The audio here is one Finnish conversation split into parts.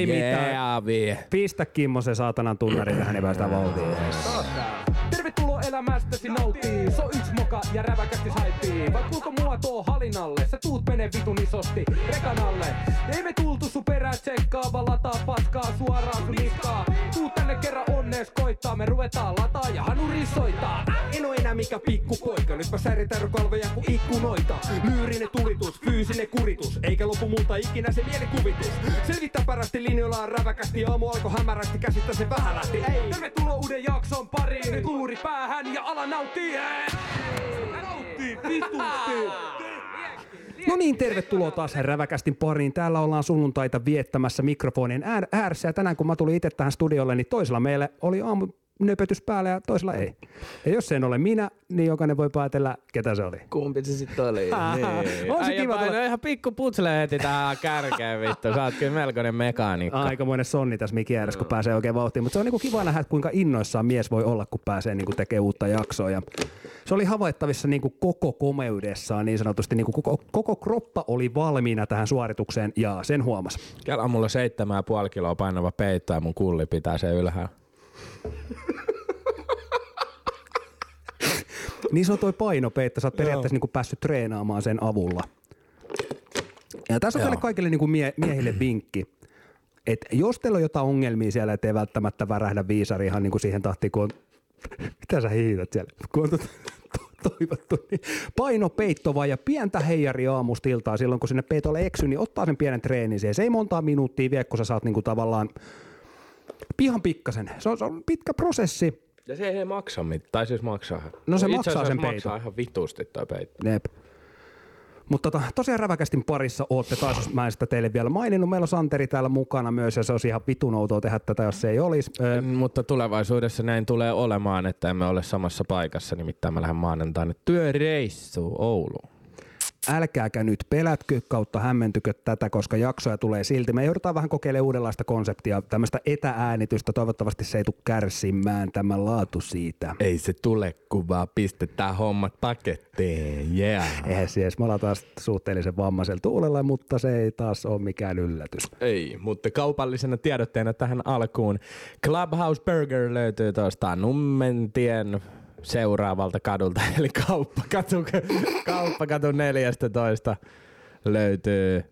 Ei mitään. Yeah, vie. Pistä Kimmo se saatanan tunnari tähän, niin päästään vauhtiin. Tervetuloa elämästäsi nauttii. So yks moka ja räväkästi haipii. Vai kuinka mua tuo halinalle? Sä tuut menee vitun isosti rekanalle. Ei me tultu sun perää tsekkaa, vaan lataa paskaa suoraan sun niskaa. Tuut tänne kerran onnees koittaa, me ruvetaan lataa ja hanuri soittaa. En oo enää mikä pikkupoika, nyt mä säritän kalvoja kuin ikkunoita. Lyyrinen tulitus, fyysinen kuritus, eikä lopu multa ikinä se mielikuvitus. Selvittää parasti linjoillaan räväkästi, aamu alkoi hämärästi, käsittä se vähän lähti. Tervetuloa uuden jakson pariin, nyt päähän ja ala nauttii. Nauttii. No niin, tervetuloa taas räväkästin pariin. Täällä ollaan sunnuntaita viettämässä mikrofonien äär- ääressä ja tänään kun mä tulin itse tähän studiolle, niin toisella meillä oli aamu nöpötys päällä ja toisella ei. Ja jos se en ole minä, niin jokainen voi päätellä, ketä se oli. Kumpi se sitten oli? niin. On se Äijä kiva tulla- ihan pikku putsle heti tähän kärkeen vittu. Sä oot kyllä melkoinen mekaanikko. Aikamoinen sonni tässä mikin ääressä, kun pääsee oikein vauhtiin. Mutta se on niinku kiva nähdä, kuinka innoissaan mies voi olla, kun pääsee niinku tekemään uutta jaksoa. Ja se oli havaittavissa niinku koko komeudessaan niin sanotusti. Niinku koko, koko kroppa oli valmiina tähän suoritukseen ja sen huomasi. Kela mulla seitsemän ja puoli kiloa painava peitto ja mun kulli pitää se ylhäällä. Niin se on toi painopeitto. Sä oot periaatteessa niinku päässyt treenaamaan sen avulla. Ja tässä on Joo. kaikille niinku mie- miehille vinkki. että jos teillä on jotain ongelmia siellä, ettei välttämättä värähdä viisari ihan niin kuin siihen tahtiin, kun on... Mitä sä hiität siellä? Kun on to- to- toivottu, niin painopeitto vaan ja pientä heijari aamusta iltaa silloin, kun sinne peitolle eksyy, niin ottaa sen pienen treenin siihen. Se ei montaa minuuttia vie, kun sä saat niinku tavallaan pihan pikkasen. Se on, se on pitkä prosessi. Ja se ei maksa mitään. Tai siis maksaa. No se Itse maksaa sen maksaa peiton. ihan vitusti toi peitto. Jep. Mutta tota, tosiaan räväkästin parissa ootte taas, jos mä en sitä teille vielä maininnut. Meillä on Santeri täällä mukana myös ja se olisi ihan vitun outoa tehdä tätä, jos se ei olisi. Öö, Mutta tulevaisuudessa näin tulee olemaan, että emme ole samassa paikassa. Nimittäin mä lähden maanantaina työreissuun Ouluun. Älkääkä nyt pelätkö kautta hämmentykö tätä, koska jaksoja tulee silti. Me joudutaan vähän kokeilemaan uudenlaista konseptia, tämmöistä etäänitystä. Toivottavasti se ei tule kärsimään tämä laatu siitä. Ei se tule, kun vaan pistetään hommat pakettiin. Yeah. Se edes, me ollaan taas suhteellisen vammaisella tuulella, mutta se ei taas ole mikään yllätys. Ei, mutta kaupallisena tiedotteena tähän alkuun. Clubhouse Burger löytyy tuosta Nummentien seuraavalta kadulta, eli kauppakatu, kauppakatu 14 löytyy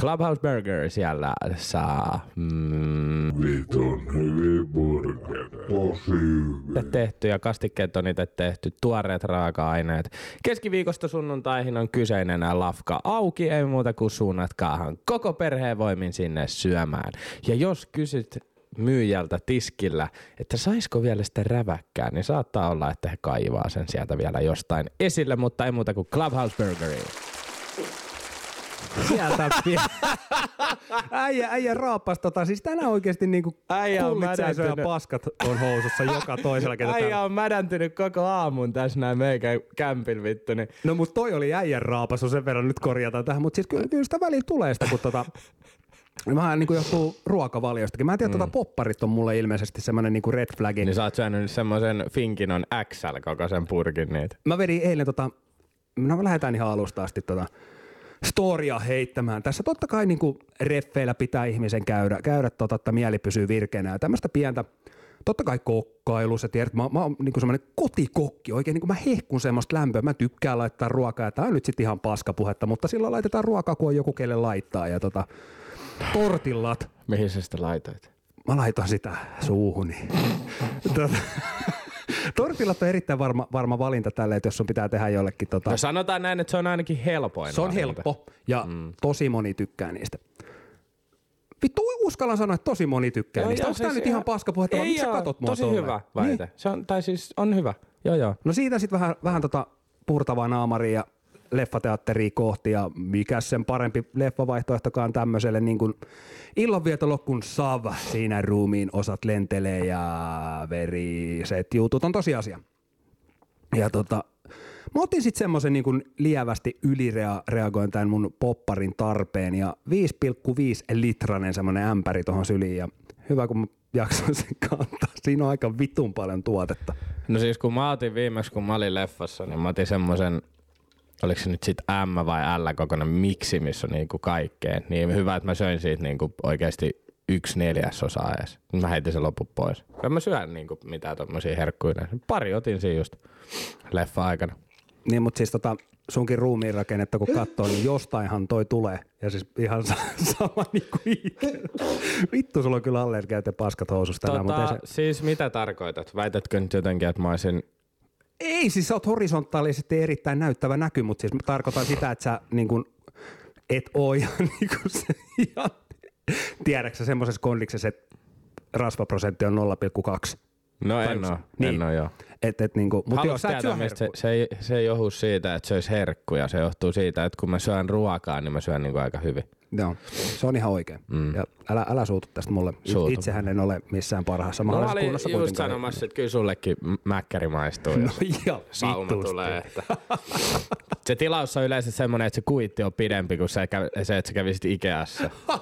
Clubhouse Burger siellä saa mm, Vitun hyvin burger. Tosi hyvin. tehty ja kastikkeet on itse tehty, tuoreet raaka-aineet. Keskiviikosta sunnuntaihin on kyseinen lafka auki, ei muuta kuin suunnatkaahan koko perheen voimin sinne syömään. Ja jos kysyt myyjältä tiskillä, että saisiko vielä sitä räväkkää, niin saattaa olla, että he kaivaa sen sieltä vielä jostain esille, mutta ei muuta kuin Clubhouse Burgeriin. Sieltä pie- äijä, äijä raapas tota, siis tänään oikeasti niinku Äijä on seisoo ja mädäntynyt. paskat on housussa joka toisella, ketä Äijä on mädäntynyt koko aamun tässä näin meikä kämpin vittu, niin No mutta toi oli äijän raapasu, sen verran nyt korjataan tähän, mutta siis kyllä, kyllä sitä välillä tulee sitä, kun tota, Vähän niin kuin johtuu ruokavaliostakin. Mä en tiedä, mm. tota popparit on mulle ilmeisesti semmoinen niin red flagi. Niin sä oot syönyt semmoisen Finkinon XL koko sen purkin niitä. Mä vedin eilen tota, no me lähdetään ihan alusta asti tota storia heittämään. Tässä totta kai niin kuin reffeillä pitää ihmisen käydä, käydä tota, että mieli pysyy virkeänä ja tämmöistä pientä, totta kai kokkailu, sä tiedät, mä, mä oon niin kuin semmoinen kotikokki, oikein niin kuin mä hehkun semmoista lämpöä, mä tykkään laittaa ruokaa ja tää on nyt sitten ihan paskapuhetta, mutta silloin laitetaan ruokaa, kun on joku kelle laittaa ja tota, tortillat, Mihin sä sitä laitoit? Mä laitan sitä suuhuni. Tota, Tortillat on erittäin varma, varma valinta tälle, että jos sun pitää tehdä jollekin. Tota, No sanotaan näin, että se on ainakin helpoin. se on valinta. helppo ja mm. tosi moni tykkää niistä. Vittu, uskallan sanoa, että tosi moni tykkää niistä. Onko siis nyt ihan paskapuhetta vai miksi sä katot mua Tosi tolleen? hyvä väite. Niin. Se on, tai siis on hyvä. Joo, joo. No siitä sitten vähän, vähän tota purtavaa naamaria ja leffateatteria kohti ja mikä sen parempi leffavaihtoehtokaan tämmöiselle niin kuin illanvietolo kuin Sav siinä ruumiin osat lentelee ja veriset jutut on tosiasia. Ja tota, mä otin sitten semmoisen niin lievästi ylireagoin tämän mun popparin tarpeen ja 5,5 litranen semmoinen ämpäri tuohon syliin ja hyvä kun mä jaksoin sen kantaa. Siinä on aika vitun paljon tuotetta. No siis kun mä otin viimeksi, kun mä olin leffassa, niin mä otin semmoisen, oliko se nyt sit M vai L kokoinen miksi, missä on niinku kaikkea. Niin hyvä, että mä söin siitä niinku oikeasti yksi neljäsosa edes. Mä heitin sen loppu pois. En mä syön niinku mitään tommosia herkkuja. Pari otin siinä just leffa-aikana. Niin, mutta siis tota, sunkin ruumiin rakennetta kun katsoo, niin jostainhan toi tulee. Ja siis ihan sa- sama niin kuin itse. Vittu, sulla on kyllä allergiat ja paskat housussa tänään, mutta ei Tota, se... siis mitä tarkoitat? Väitätkö nyt jotenkin, että mä olisin... Ei, siis sä oot horisontaalisesti erittäin näyttävä näky, mutta siis mä tarkoitan sitä, että sä niin kuin, et oo ihan niin kuin se ihan... Tiedätkö sä semmoisessa kondiksessa, että rasvaprosentti on 0,2? No en oo, niin. en oo joo. Et, et, niin kuin, mutta joo, sä et syö se, se, ei, se ei johdu siitä, että se olisi herkkuja. Se johtuu siitä, että kun mä syön ruokaa, niin mä syön niinku aika hyvin. Joo, se on ihan oikein. Mm. Ja älä, älä suutu tästä mulle. Suutu. Itsehän en ole missään parhaassa No, mä mahdollisessa olin kunnossa just kuitenkaan. sanomassa, että kyllä sullekin mäkkäri maistuu, No ja sauma vitusti. tulee. Että. Se tilaus on yleensä semmoinen, että se kuitti on pidempi kuin se että sä kävisit Ikeassa.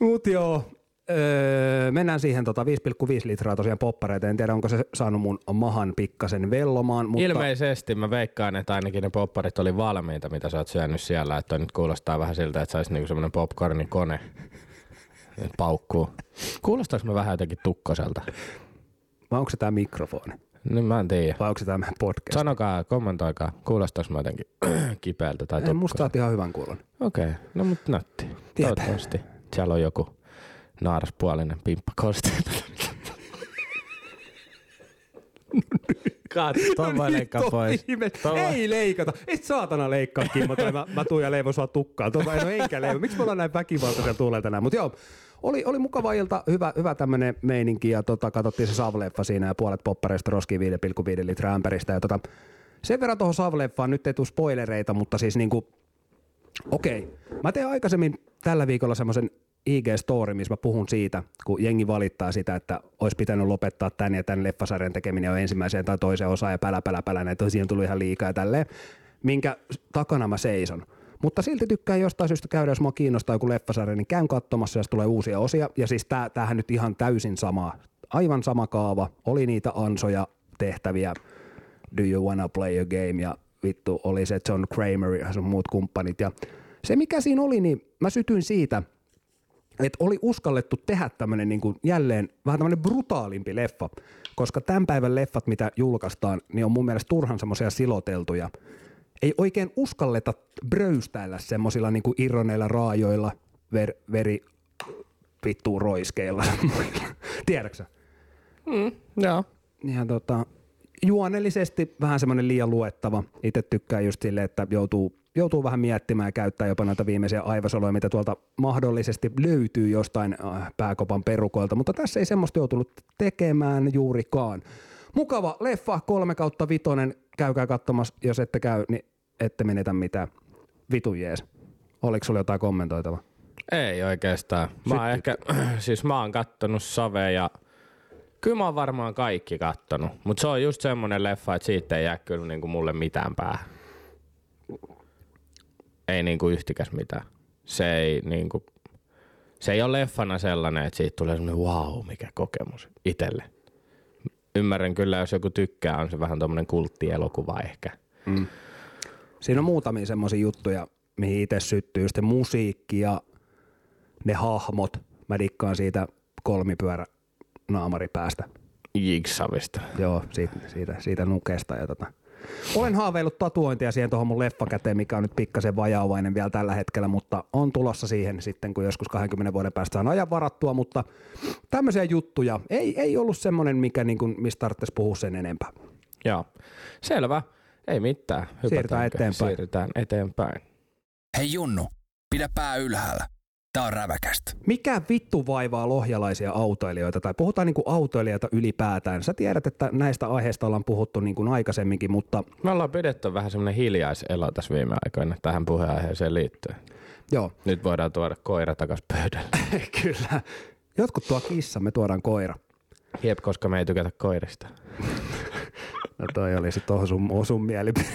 Mut joo, öö, mennään siihen tota 5,5 litraa tosiaan poppareita. En tiedä, onko se saanut mun mahan pikkasen vellomaan, mutta Ilmeisesti mä veikkaan, että ainakin ne popparit oli valmiita, mitä sä oot syönyt siellä. Että nyt kuulostaa vähän siltä, että se olisi niinku semmoinen popcornikone. Nyt paukkuu. Koostaaks mä vähän jotenkin tukkoselta? vai onko se tää mikrofoni? Niin mä en tiedä. Vai onko se tämä podcast? Sanokaa, kommentoikaa. Kuulostaaks mä jotenkin kipeältä tai en, musta tukkoselta? oot ihan hyvän kuulon. Okei, okay. no mut nätti. Tietää. Toivottavasti siellä on joku naaraspuolinen pimppa. Katso, tuon leikkaa Vittu, pois. voi- Ei leikata. Et saatana leikkaa Kimmo, tai mä, mä tuun ja leivon sua tukkaan. Tuota, no enkä leivon. Miksi me ollaan näin väkivaltaisella tuulee tänään? Mutta joo, oli, oli mukava ilta, hyvä, hyvä tämmönen meininki ja tota, katsottiin se Savleffa siinä ja puolet poppareista roski 5,5 litraa ämpäristä. Ja tota, sen verran tuohon Savleffaan, nyt ei tule spoilereita, mutta siis niinku, okei. Mä tein aikaisemmin tällä viikolla semmoisen IG-story, missä mä puhun siitä, kun jengi valittaa sitä, että olisi pitänyt lopettaa tän ja tän leffasarjan tekeminen jo ensimmäiseen tai toiseen osaan ja pälä, pälä, pälä, näitä siihen tuli ihan liikaa ja tälleen, minkä takana mä seison. Mutta silti tykkään jostain syystä käydä, jos mua kiinnostaa joku leffasarja, niin käyn katsomassa, jos tulee uusia osia. Ja siis tää, tämähän nyt ihan täysin sama, aivan sama kaava. Oli niitä ansoja, tehtäviä, do you wanna play a game ja vittu oli se John Kramer ja sun muut kumppanit. Ja se mikä siinä oli, niin mä sytyin siitä, että oli uskallettu tehdä tämmöinen niin kuin jälleen vähän tämmöinen brutaalimpi leffa, koska tämän päivän leffat, mitä julkaistaan, niin on mun mielestä turhan semmoisia siloteltuja. Ei oikein uskalleta bröystäillä semmoisilla niin kuin irroneilla raajoilla, ver, veri, vittu roiskeilla. Tiedätkö Joo. ihan tota, juonellisesti vähän semmoinen liian luettava. Itse tykkään just silleen, että joutuu, joutuu vähän miettimään ja käyttää jopa noita viimeisiä aivosoloja, mitä tuolta mahdollisesti löytyy jostain äh, pääkopan perukoilta, mutta tässä ei semmoista joutunut tekemään juurikaan. Mukava leffa, 3 kautta vitonen, käykää katsomassa, jos ette käy, niin ette menetä mitään. Vitu jees. Oliko sulla jotain kommentoitavaa? Ei oikeastaan. Mä oon ehkä, siis mä oon kattonut Save ja kyllä mä oon varmaan kaikki kattonut. Mutta se on just semmonen leffa, että siitä ei jää kyllä niinku mulle mitään päähän. Ei niinku yhtikäs mitään. Se ei niinku, se ei ole leffana sellainen, että siitä tulee semmoinen wow, mikä kokemus itelle. Ymmärrän kyllä, jos joku tykkää, on se vähän tommonen kulttielokuva ehkä. Siinä on muutamia semmoisia juttuja, mihin itse syttyy. Se musiikki ja ne hahmot. Mä dikkaan siitä kolmipyörä naamaripäästä. Jigsavista. Joo, siitä, siitä, siitä nukesta. Ja tota. Olen haaveillut tatuointia siihen tuohon mun leffakäteen, mikä on nyt pikkasen vajaavainen vielä tällä hetkellä, mutta on tulossa siihen sitten, kun joskus 20 vuoden päästä saan ajan varattua, mutta tämmöisiä juttuja. Ei, ei ollut semmoinen, mikä niin kuin, mistä tarvitsisi puhua sen enempää. Joo. Selvä. Ei mitään. Hypätäänkö? Siirrytään eteenpäin. Siirrytään eteenpäin. Hei Junnu, pidä pää ylhäällä. Tää on räväkästä. Mikä vittu vaivaa lohjalaisia autoilijoita, tai puhutaan niin kuin autoilijoita ylipäätään. Sä tiedät, että näistä aiheista ollaan puhuttu niin kuin aikaisemminkin, mutta Me ollaan pidetty vähän semmoinen hiljaiselo tässä viime aikoina tähän puheenaiheeseen liittyen. joo, Nyt voidaan tuoda koira takas pöydälle. kyllä. Jotkut tuo kissa, me tuodaan koira. Jep, koska me ei tykätä koirista. No toi oli sitten tuohon sun, sun mielipide.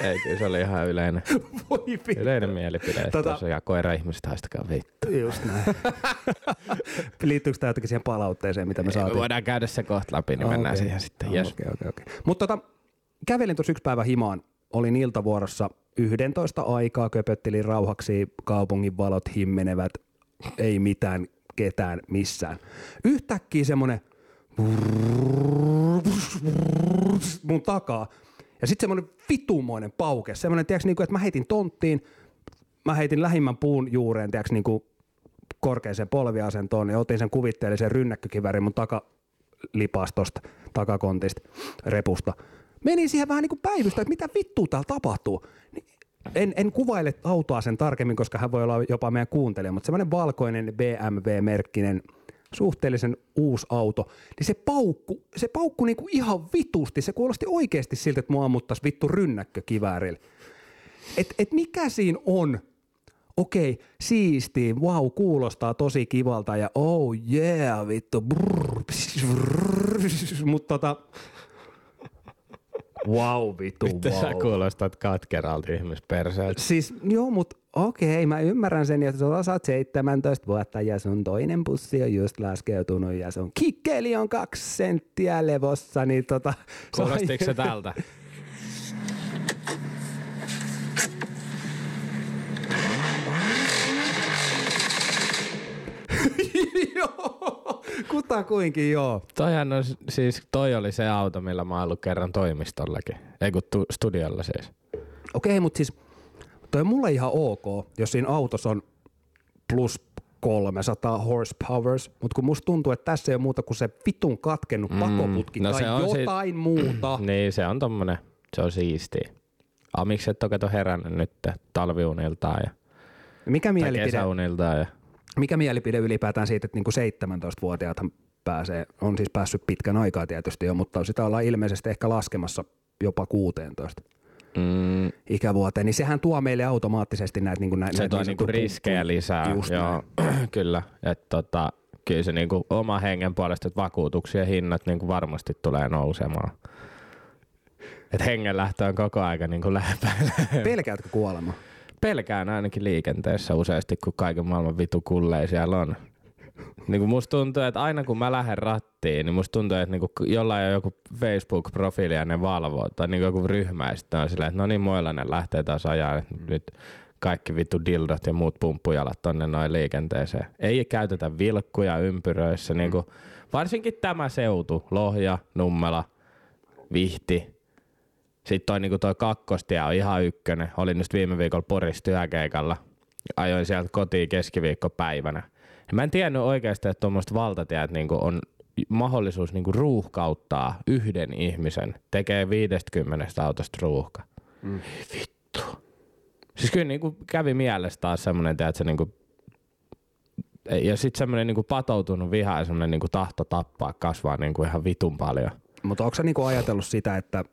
Ei, kyllä se oli ihan yleinen, Voi vittu. yleinen mielipide. Että Tota- tosiaan koira ihmiset haistakaa vittu. Just näin. Liittyykö tämä jotenkin siihen palautteeseen, mitä me Me saatiin? voidaan käydä se kohta läpi, niin Ah, mennään siihen sitten. Yes. Okei, okei, okei. Mutta tota, kävelin tuossa yksi päivä himaan, olin iltavuorossa 11 aikaa köpöttelin rauhaksi, kaupungin valot himmenevät, ei mitään ketään missään. Yhtäkkiä semmonen mun takaa. Ja sitten semmoinen vitumoinen pauke. Semmoinen, tiedätkö, niin kuin, että mä heitin tonttiin, mä heitin lähimmän puun juureen, tiedätkö, niin kuin korkeaseen polviasentoon ja otin sen kuvitteellisen rynnäkkökivärin mun takalipastosta, takakontista, repusta. Menin siihen vähän niin kuin päivystä, että mitä vittua täällä tapahtuu. En, en kuvaile autoa sen tarkemmin, koska hän voi olla jopa meidän kuuntelija, mutta semmoinen valkoinen BMW-merkkinen suhteellisen uusi auto, niin se paukku, se paukku niinku ihan vitusti. Se kuulosti oikeasti siltä, että mua ammuttaisi vittu rynnäkkökiväärillä. Et, et mikä siinä on? Okei, siisti, wow, kuulostaa tosi kivalta ja oh yeah, vittu, brrr, pss, brrr, mutta tota, wow, vittu, Nyt sä wow. kuulostat katkeralta ihmisperseeltä. Siis joo, mutta okei, mä ymmärrän sen, että sulla saat 17 vuotta ja sun toinen pussi on just laskeutunut ja sun kikkeli on kaksi senttiä levossa, niin tota... Kuulostiko se tältä? Joo, kutakuinkin joo. Toihan on siis, toi oli se auto, millä mä oon ollut kerran toimistollakin. Ei kun tu- studiolla siis. Okei, mutta siis toi on mulle ihan ok, jos siinä autossa on plus 300 horsepowers, mutta kun musta tuntuu, että tässä ei ole muuta kuin se vitun katkennut mm, pakoputki no tai se on si- jotain muuta. Niin, se on tommonen, se on siistiä. A, miksi et ole herännyt nyt talviuniltaan ja, Mikä mielipide, ja mikä mielipide ylipäätään siitä, että niinku 17-vuotiaathan pääsee, on siis päässyt pitkän aikaa tietysti jo, mutta sitä ollaan ilmeisesti ehkä laskemassa jopa 16 mm, ikävuoteen, niin sehän tuo meille automaattisesti näitä, niin näitä, se tuo niin niinku sanottuja riskejä lisää. Just Joo, kyllä. Et tota, kyllä se niinku oma hengen puolesta, että vakuutuksien hinnat niinku varmasti tulee nousemaan. Et hengenlähtö on koko aika niinku lähempänä. Pelkäätkö kuolema? Pelkään ainakin liikenteessä useasti, kun kaiken maailman vitu kullei siellä on. Niin kuin musta tuntuu, että aina kun mä lähden rattiin, niin musta tuntuu, että niinku jollain on joku Facebook-profiili ja ne valvoo, tai niinku joku ryhmä, ja sitten on silleen, että no niin, Moilanen lähtee taas ajaa, nyt kaikki vittu dildot ja muut pumppujalat tonne noin liikenteeseen. Ei käytetä vilkkuja ympyröissä, niinku, varsinkin tämä seutu, Lohja, Nummela, Vihti, sitten toi, niinku toi kakkostie on ihan ykkönen. Olin just viime viikolla Porissa työkeikalla. Ajoin sieltä kotiin keskiviikkopäivänä. Ja mä en tiennyt oikeasti, että tuommoista valtatiet niinku on mahdollisuus niinku ruuhkauttaa yhden ihmisen. Tekee 50 autosta ruuhka. Mm. Vittu. Siis kyllä niinku kävi mielessä taas semmonen, että se niinku ja sitten semmoinen niinku patoutunut viha ja semmoinen niinku tahto tappaa kasvaa niinku ihan vitun paljon. Mutta onko sä niinku ajatellut sitä, että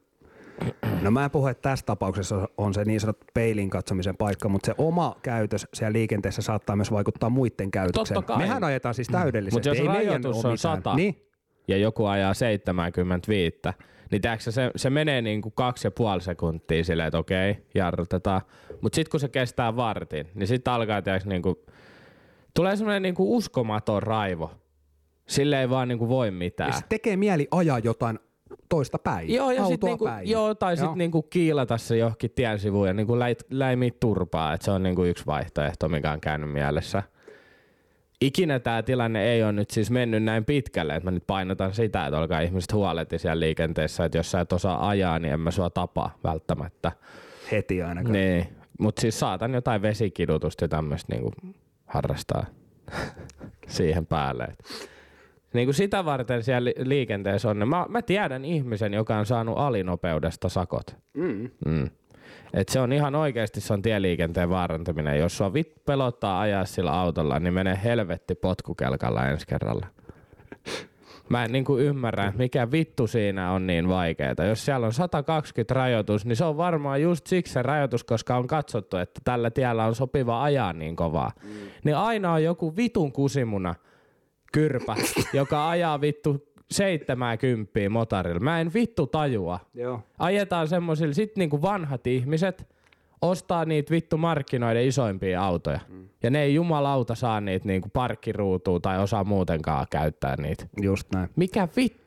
No mä en puhu, että tässä tapauksessa on se niin sanottu peilin katsomisen paikka, mutta se oma käytös siellä liikenteessä saattaa myös vaikuttaa muiden käytökseen. Totta kai. Mehän ajetaan siis täydellisesti. Mutta jos ei meidän rajoitus on mitään. 100 Niin, ja joku ajaa 75, niin tiedätkö, se, se menee niin kuin kaksi ja puoli sekuntia silleen, että okei, jarrutetaan. Mutta sitten kun se kestää vartin, niin sitten alkaa tiedätkö, niin kuin, tulee semmoinen niin kuin uskomaton raivo. Sille ei vaan niin kuin voi mitään. ja se tekee mieli ajaa jotain toista päin. Joo, ja sit autoa niinku, päin. joo, tai sitten niinku kiilata se johonkin tien sivuun ja niinku läit, läimiä turpaa, että se on niinku yksi vaihtoehto, mikä on käynyt mielessä. Ikinä tämä tilanne ei ole nyt siis mennyt näin pitkälle, että mä nyt painotan sitä, että olkaa ihmiset huoleti siellä liikenteessä, että jos sä et osaa ajaa, niin en mä sua tapaa välttämättä. Heti ainakaan. Niin, mutta siis saatan jotain vesikidutusta ja tämmöistä niinku harrastaa siihen päälle. Et Niin kuin sitä varten siellä li- liikenteessä on. Mä, mä tiedän ihmisen, joka on saanut alinopeudesta sakot. Mm. Mm. Et se on ihan oikeasti se on tieliikenteen vaarantaminen. Jos sua vit pelottaa ajaa sillä autolla, niin mene helvetti potkukelkalla ensi kerralla. Mä en niinku ymmärrä, mikä vittu siinä on niin vaikeeta. Jos siellä on 120 rajoitus, niin se on varmaan just siksi se rajoitus, koska on katsottu, että tällä tiellä on sopiva ajaa niin kovaa. Mm. Niin aina on joku vitun kusimuna kyrpä, joka ajaa vittu 70 motorilla. Mä en vittu tajua. Joo. Ajetaan semmosilla, sit niinku vanhat ihmiset ostaa niitä vittu markkinoiden isoimpia autoja. Mm. Ja ne ei jumalauta saa niitä niinku parkkiruutua tai osaa muutenkaan käyttää niitä. Just näin. Mikä vittu?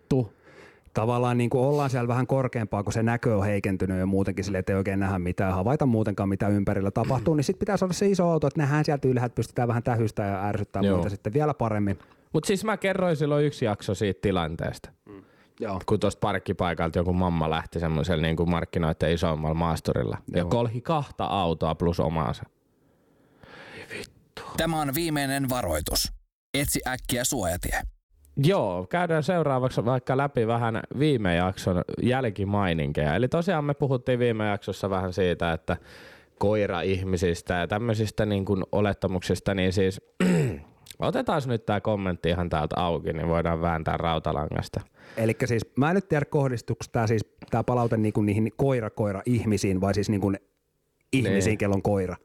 tavallaan niin kuin ollaan siellä vähän korkeampaa, kun se näkö on heikentynyt ja muutenkin sille, että ei oikein nähdä mitään, havaita muutenkaan mitä ympärillä tapahtuu, niin sitten pitää saada se iso auto, että nähdään sieltä ylhäältä, pystytään vähän tähystä ja ärsyttää Joo. muuta sitten vielä paremmin. Mutta siis mä kerroin silloin yksi jakso siitä tilanteesta. Joo. kun tuosta parkkipaikalta joku mamma lähti semmoisella niin kuin markkinoiden isommalla maasturilla ja Joo. kolhi kahta autoa plus omaansa. Tämä on viimeinen varoitus. Etsi äkkiä suojatie. Joo, käydään seuraavaksi vaikka läpi vähän viime jakson jälkimaininkeja. Eli tosiaan me puhuttiin viime jaksossa vähän siitä, että koira-ihmisistä ja tämmöisistä niin kuin olettamuksista, niin siis otetaan nyt tämä kommentti ihan täältä auki, niin voidaan vääntää rautalangasta. Eli siis mä en nyt tiedä kohdistuuko tämä siis, tää palaute niinku niihin koira-koira-ihmisiin vai siis niinku ihmisiin, Niin. kello on koira.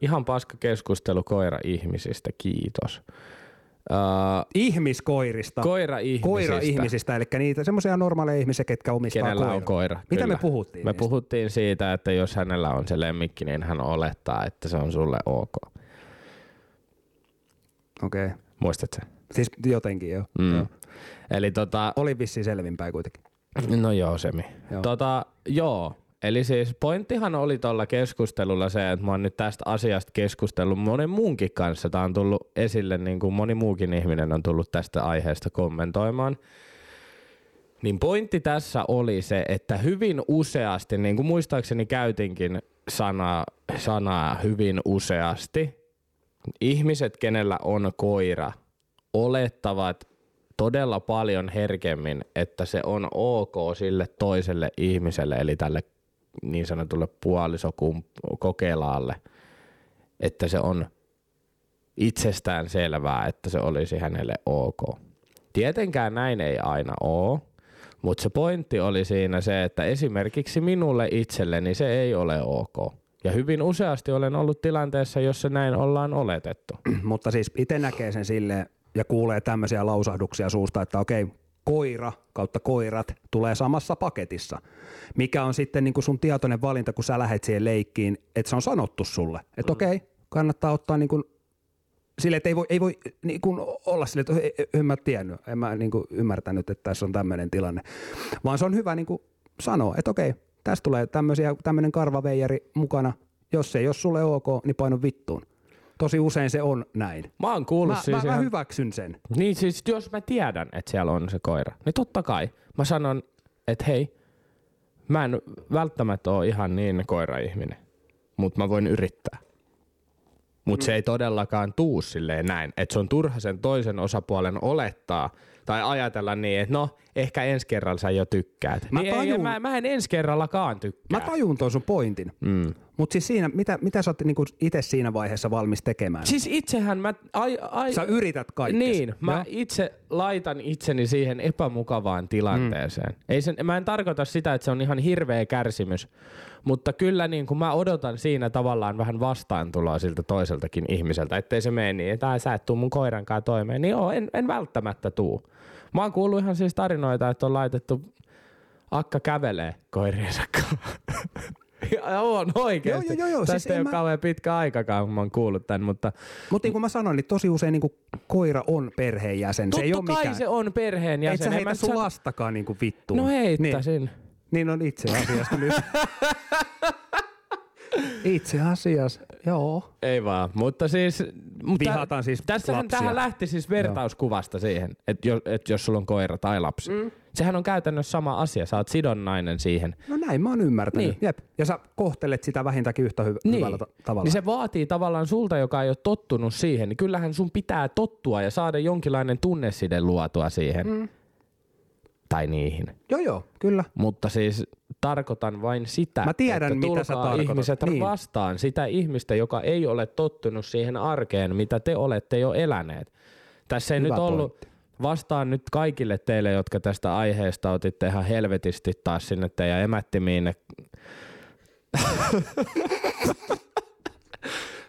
Ihan paska keskustelu koira-ihmisistä, kiitos. Uh, Ihmiskoirista. koira-ihmisistä. Koira-ihmisistä, eli niitä semmoisia normaaleja ihmisiä, ketkä omistaa Kenellä koira. on koira. Mitä kyllä. me puhuttiin Me niistä? puhuttiin siitä, että jos hänellä on se lemmikki, niin hän olettaa, että se on sulle ok. Okei. Okay. Muistatko? Siis jotenkin joo. Mm. joo. Eli tota, Oli vissiin selvinpäin kuitenkin. no joo semi. Joo. Tota, joo. Eli siis pointtihan oli tuolla keskustelulla se, että mä oon nyt tästä asiasta keskustellut monen muunkin kanssa. Tämä on tullut esille, niin kuin moni muukin ihminen on tullut tästä aiheesta kommentoimaan. Niin pointti tässä oli se, että hyvin useasti, niin kuin muistaakseni käytinkin sanaa, sanaa hyvin useasti, ihmiset, kenellä on koira, olettavat todella paljon herkemmin, että se on ok sille toiselle ihmiselle, eli tälle niin sanotulle puolisokokelaalle, että se on itsestään selvää, että se olisi hänelle ok. Tietenkään näin ei aina ole, mutta se pointti oli siinä se, että esimerkiksi minulle itselleni se ei ole ok. Ja hyvin useasti olen ollut tilanteessa, jossa näin ollaan oletettu. Mutta siis itse näkee sen silleen ja kuulee tämmöisiä lausahduksia suusta, että okei, koira kautta koirat tulee samassa paketissa. Mikä on sitten niin kuin sun tietoinen valinta, kun sä lähet siihen leikkiin, että se on sanottu sulle. Että okei, kannattaa ottaa niin kuin sille, että ei voi, ei voi niin kuin olla sille, että "Ei, ei, en mä tiennyt, en mä niin kuin ymmärtänyt, että tässä on tämmöinen tilanne. Vaan se on hyvä niin kuin sanoa, että okei, tästä tulee tämmöisiä, tämmöinen karvaveijari mukana. Jos se ei ole sulle ok, niin paino vittuun. Tosi usein se on näin. Mä oon kuullut Mä, siis mä, mä ihan... hyväksyn sen. Niin siis jos mä tiedän, että siellä on se koira, niin totta kai mä sanon, että hei, mä en välttämättä ole ihan niin koira-ihminen, mutta mä voin yrittää. Mutta se ei todellakaan tuu silleen näin, että se on turha sen toisen osapuolen olettaa tai ajatella niin, että no, ehkä ensi kerralla sä jo tykkäät. Mä niin ei, tajun- mä, mä en ensi kerrallakaan tykkää. Mä tajun tuon sun pointin. mm. Mutta siis siinä, mitä, mitä sä oot niinku itse siinä vaiheessa valmis tekemään? Siis itsehän mä... Ai, ai, Sä yrität kaikkea. Niin, mä itse laitan itseni siihen epämukavaan tilanteeseen. Mm. Ei sen, mä en tarkoita sitä, että se on ihan hirveä kärsimys, mutta kyllä niin kuin mä odotan siinä tavallaan vähän vastaantuloa siltä toiseltakin ihmiseltä, ettei se mene niin, että "Ai, sä et tuu mun koiran kanssa toimeen. Niin joo, en, en välttämättä tuu. Mä oon kuullut ihan siis tarinoita, että on laitettu akka kävelee koiriensa. Ja on oikeesti. Joo, joo, joo, Tästä siis ei ole mä- kauhean pitkä aikakaan, kun mä oon kuullut tämän, mutta Mutta niin kuin mä sanoin, niin tosi usein niinku koira on perheenjäsen. Totta se ei ole kai mikään. se on perheen Et sä heitä sun lastakaan niinku vittuun. No Niin, heittäisin. niin on itse asiassa nyt. itse asiassa, joo. Ei vaan, mutta siis... Mutta Vihataan siis Tässähän lapsia. tähän lähti siis vertauskuvasta siihen, että jos, että jos sulla on koira tai lapsi. Mm. Sehän on käytännössä sama asia, sä oot sidonnainen siihen. No näin mä oon ymmärtänyt. Niin. Jep. Ja sä kohtelet sitä vähintäänkin yhtä hy- Niin. hyvällä ta- tavalla. niin se vaatii tavallaan sulta, joka ei ole tottunut siihen, niin kyllähän sun pitää tottua ja saada jonkinlainen tunneside luotua siihen. Mm. Tai niihin. Joo joo, kyllä. Mutta siis tarkoitan vain sitä, Mä tiedän, että mitä sä tarkoitat. ihmiset Niin. vastaan sitä ihmistä, joka ei ole tottunut siihen arkeen, mitä te olette jo eläneet. Tässä ei Hyvä nyt ollut pointti. vastaan nyt kaikille teille, jotka tästä aiheesta otitte ihan helvetisti taas sinne teidän emättimiin.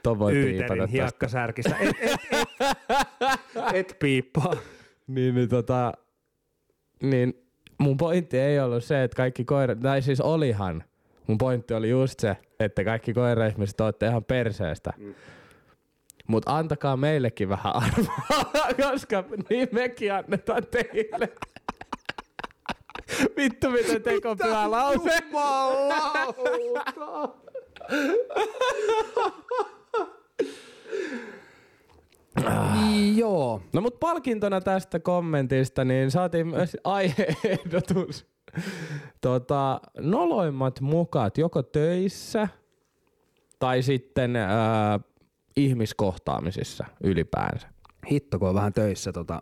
Tuon voi Yyterin. Et, et, et, et piippaa. Niin, niin, tota, niin mun pointti ei ollut se, että kaikki koirat, tai siis olihan, mun pointti oli just se, että kaikki koira-ihmiset olette ihan perseestä. Mm. Mutta antakaa meillekin vähän arvoa, koska niin mekin annetaan teille. Vittu miten tekopyhä lause. Niin joo. No mut palkintona tästä kommentista, niin saatiin myös aiheehdotus. Tota, noloimmat mukat joko töissä tai sitten ää, ihmiskohtaamisissa ylipäänsä. Hitto, kun on vähän töissä tota,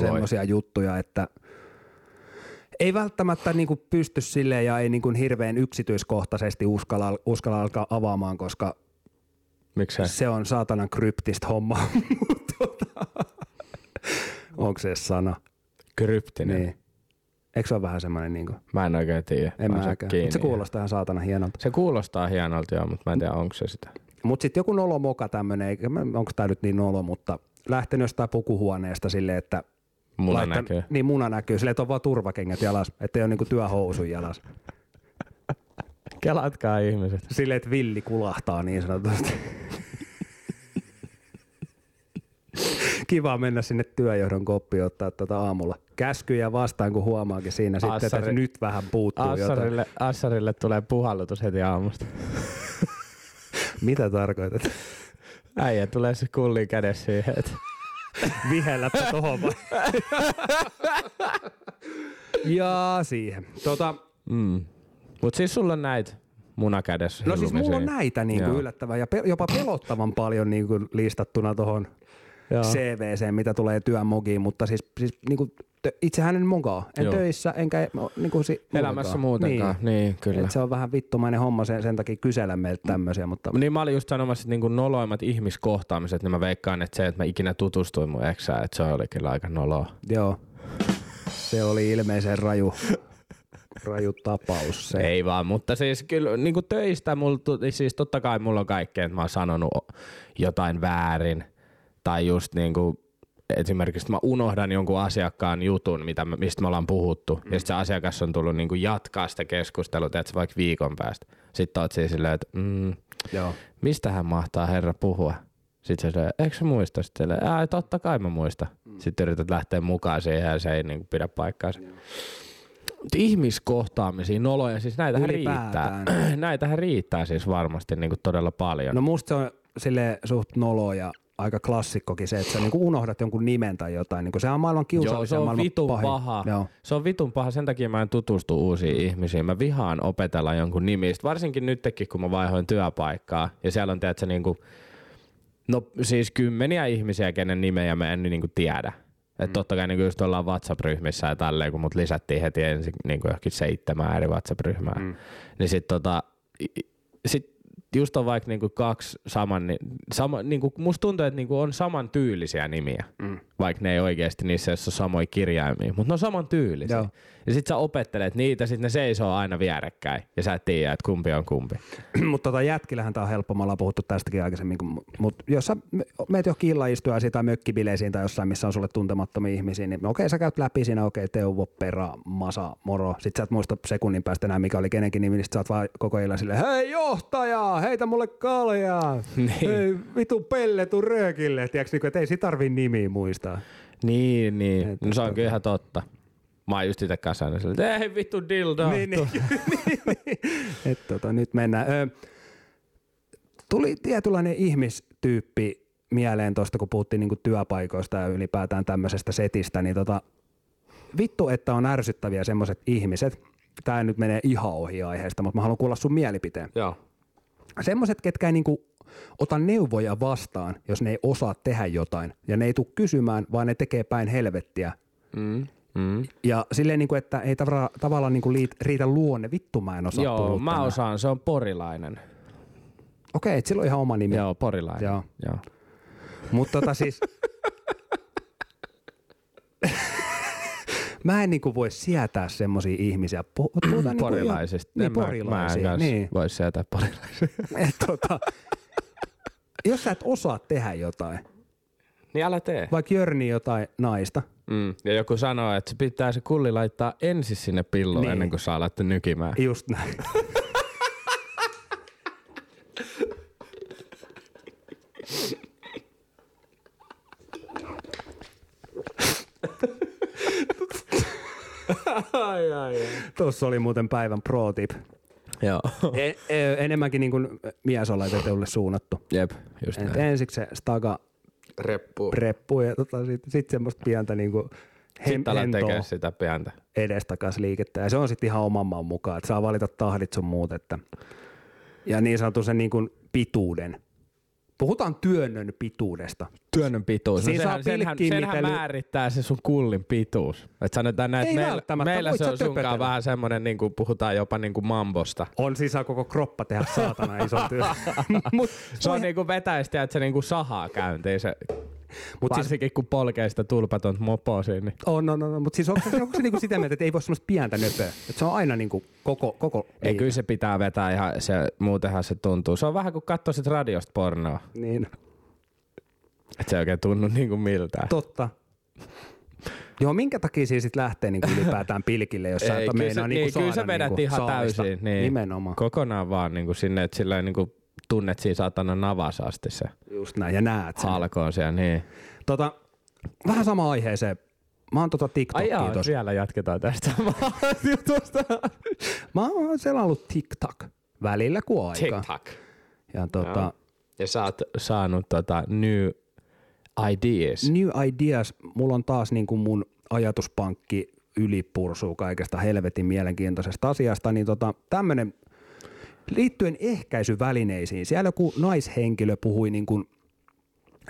semmoisia juttuja, että ei välttämättä niinku pysty silleen ja ei niinku hirveän yksityiskohtaisesti uskalla, uskalla alkaa avaamaan, koska Miksei? se on saatanan kryptistä hommaa. Mut tota, Onko se sana? Kryptinen. Niin. Eikö se ole vähän semmoinen niinku? Mä en oikein tiedä. En Mä kiinni. Mut se kuulostaa ihan saatana hienolta. Se kuulostaa hienolta joo, mutta mä en tiedä onko se sitä. Mutta sitten joku nolomoka tämmöinen, onko tämä nyt niin nolo, mutta lähtenyt jostain pukuhuoneesta silleen, että Mulla laittan- näkyy. Niin muna näkyy, silleen, että on vaan turvakengät jalas, ettei ole niinku työhousun jalas. Kelatkaa ihmiset. Silleen, että villi kulahtaa niin sanotusti. Kiva mennä sinne työjohdon koppiin ottaa tuota aamulla käskyjä vastaan, kun huomaakin siinä sitten, että Assari- nyt vähän puuttuu jotain. Assarille, Assarille tulee puhallutus heti aamusta. Mitä tarkoitat? Äijä tulee se kulli kädessä siihen, että Vihelläpä tohon vai? ja siihen. Tota, mm. Mut siis sulla on näitä munakädessä no siis mulla on näitä niin kuin yllättävän ja pe- jopa pelottavan paljon niin kuin listattuna tuohon. CVC, mitä tulee työmogiin, mutta siis, siis niin kuin, itsehän en mogaa. En Joo. töissä, enkä niin kuin, si- Elämässä muutenkaan. Niin, niin kyllä. Et se on vähän vittumainen homma sen, sen takia kysellä meiltä tämmöisiä, mutta Niin mä olin just sanomassa, että niinku noloimmat ihmiskohtaamiset, niin mä veikkaan, että se, että mä ikinä tutustuin mun eksään, että se oli kyllä aika noloa. joo, se oli ilmeisen raju, raju tapaus se. Ei vaan, mutta siis kyllä niinku töistä, mulla, siis totta kai mulla on kaikkea, että mä oon sanonut jotain väärin. Tai just niinku, esimerkiksi mä unohdan jonkun asiakkaan jutun, mitä mistä me ollaan puhuttu. Mm. Ja sitten se asiakas on tullut niinku jatkaa sitä keskustelua, teet vaikka viikon päästä. Sitten oot siis silleen, että mm, Joo. mistä hän mahtaa herra puhua? Sitten se sanoo, eikö sä muista? Sitten Ää, totta kai mä muistan. Mm. Sitten yrität lähteä mukaan siihen ja se ei niinku pidä paikkaansa. Mut Ihmiskohtaamisia, noloja, siis näitähän riittää. Ylipäätään. näitähän riittää siis varmasti niinku todella paljon. No musta se on sille suht nolo ja aika klassikkokin se, että sä niinku unohdat jonkun nimen tai jotain. Niinku sehän on maailman Joo, kiusallisin se on maailman vitun pahin. paha. Joo. Se on vitun paha, sen takia mä en tutustu uusiin ihmisiin. Mä vihaan opetella jonkun nimistä, varsinkin nytkin kun mä vaihoin työpaikkaa. Ja siellä on tiedätkö, niinku, no siis kymmeniä ihmisiä, kenen nimeä mä en niinku tiedä. Et totta kai niin just ollaan WhatsApp-ryhmissä ja tälleen, kun mut lisättiin heti ensin niin johonkin seitsemän eri WhatsApp-ryhmää. Mm. Niin sit tota, sit just on vaikka niinku kaksi saman, ni- sama, niinku, musta tuntuu, että niinku on saman tyylisiä nimiä, mm. vaikka ne ei oikeasti niissä ei ole samoja kirjaimia, mutta ne on saman tyylisiä. Joo. Ja sit sä opettelet niitä, sit ne seisoo aina vierekkäin ja sä et tiedä, että kumpi on kumpi. mutta tota jätkillähän tää on helppo, me ollaan puhuttu tästäkin aikaisemmin, mutta jos sä me- meet johonkin illaistujaisiin tai mökkibileisiin tai jossain, missä on sulle tuntemattomia ihmisiä, niin okei, sä käyt läpi siinä, okei, Teuvo, Pera, Masa, Moro, sit sä et muista sekunnin päästä enää, mikä oli kenenkin nimi, niin sit sä oot vaan koko illan silleen, hei johtaja, heitä mulle kaljaa, Niin. hei vitu pelle, tuu röökille, tiedätkö, niin, että ei sit tarvii nimiä muistaa. Niin, niin. No se on kyllä ihan totta. Mä oon just itse kanssa aina silleen, että ei vittu dildo. niin, niin, niin, niin. Et, tota, nyt mennään. Ö, tuli tietynlainen ihmistyyppi mieleen tuosta, kun puhuttiin niinku työpaikoista ja ylipäätään tämmöisestä setistä, niin tota, vittu, että on ärsyttäviä semmoiset ihmiset. Tämä nyt menee ihan ohi aiheesta, mutta mä haluan kuulla sun mielipiteen. Joo. Semmoiset, ketkä ei niinku ota neuvoja vastaan, jos ne ei osaa tehdä jotain. Ja ne ei tule kysymään, vaan ne tekee päin helvettiä. Mm. Mm. Ja silleen, niinku, että ei tavallaan, tavallaan niinku liit, riitä luonne. Vittu mä en osaa Joo, mä tänään. osaan, se on porilainen. Okei, et sillä on ihan oma nimi. Joo, porilainen. Joo. Joo. Mutta tota siis... mä en niinku voi sietää semmosia ihmisiä. Puh- Puhutaan niinku Porilaisista. Ihan, niin, En mä- Mä porilaisia. en niin. voi sieltä porilaisia. Et, tota, jos sä et osaa tehdä jotain, niin älä tee. vaikka jörni jotain naista, Mm. Ja joku sanoo, että pitää se kulli laittaa ensin sinne pilloon Niin. ennen kuin saa alat nykimään. just näin. ai, ai, ai. Tuossa oli muuten päivän pro tip. Joo. E- e- enemmänkin niin kuin miesoletetulle suunnattu. Jep, just Et näin. ensiksi se staga Reppu. preppu ja tota, sitten sit semmoista pientä niin kuin Sitten alat hentoa tekemään sitä pientä. edestakas liikettä. Ja se on sitten ihan oman maan mukaan, että saa valita tahdit sun muut. Että. Ja niin sanotun sen niin kuin pituuden. Puhutaan työnnön pituudesta. Työnnön pituus. No Siinä saa sehän, senhän, pilkkiä, senhän määrittää se sun kullin pituus. Et sanotaan näin, Ei että meillä, meillä se on sunkaan vähän semmoinen, niin kuin puhutaan jopa niin kuin mambosta. On siis saa koko kroppa tehdä saatana ison työn. Mut, Se on niin kuin vetäistä, että se niin kuin sahaa käyntiin. Se, mut siis, varsinkin kun polkee sitä tulpatonta mopoa siinä. Niin. on, on, on, mutta siis onko se, onko se niinku sitä mieltä, että ei voi semmoista pientä nöpöä? Että se on aina niinku koko, koko Ei, kyllä se pitää vetää ihan, se, muutenhan se tuntuu. Se on vähän kuin katsoisit radiosta pornoa. Niin, Että se ei oikein tunnu niin kuin miltään. totta. Joo, minkä takia siis sit lähtee niinku ylipäätään pilkille, jos sä et meinaa niinku niin, saada kyllä sä vedät niinku ihan saalista. täysin. Niin. Nimenomaan. Kokonaan vaan niin kuin sinne, että sillä niin kuin tunnet siinä saatana navas asti se Just näin, ja näet sen. halkoon siellä. Niin. Tota, vähän sama aiheeseen. Mä oon tota Ai TikTokia jaa, tossa. vielä jatketaan tästä jutusta. Mä oon selannut TikTok välillä kun aika. TikTok. Ja tota. Ja sä oot saanut tota new ideas. New Ideas, mulla on taas niin kuin mun ajatuspankki ylipursuu kaikesta helvetin mielenkiintoisesta asiasta, niin tota, tämmönen liittyen ehkäisyvälineisiin. Siellä joku naishenkilö puhui niin kuin,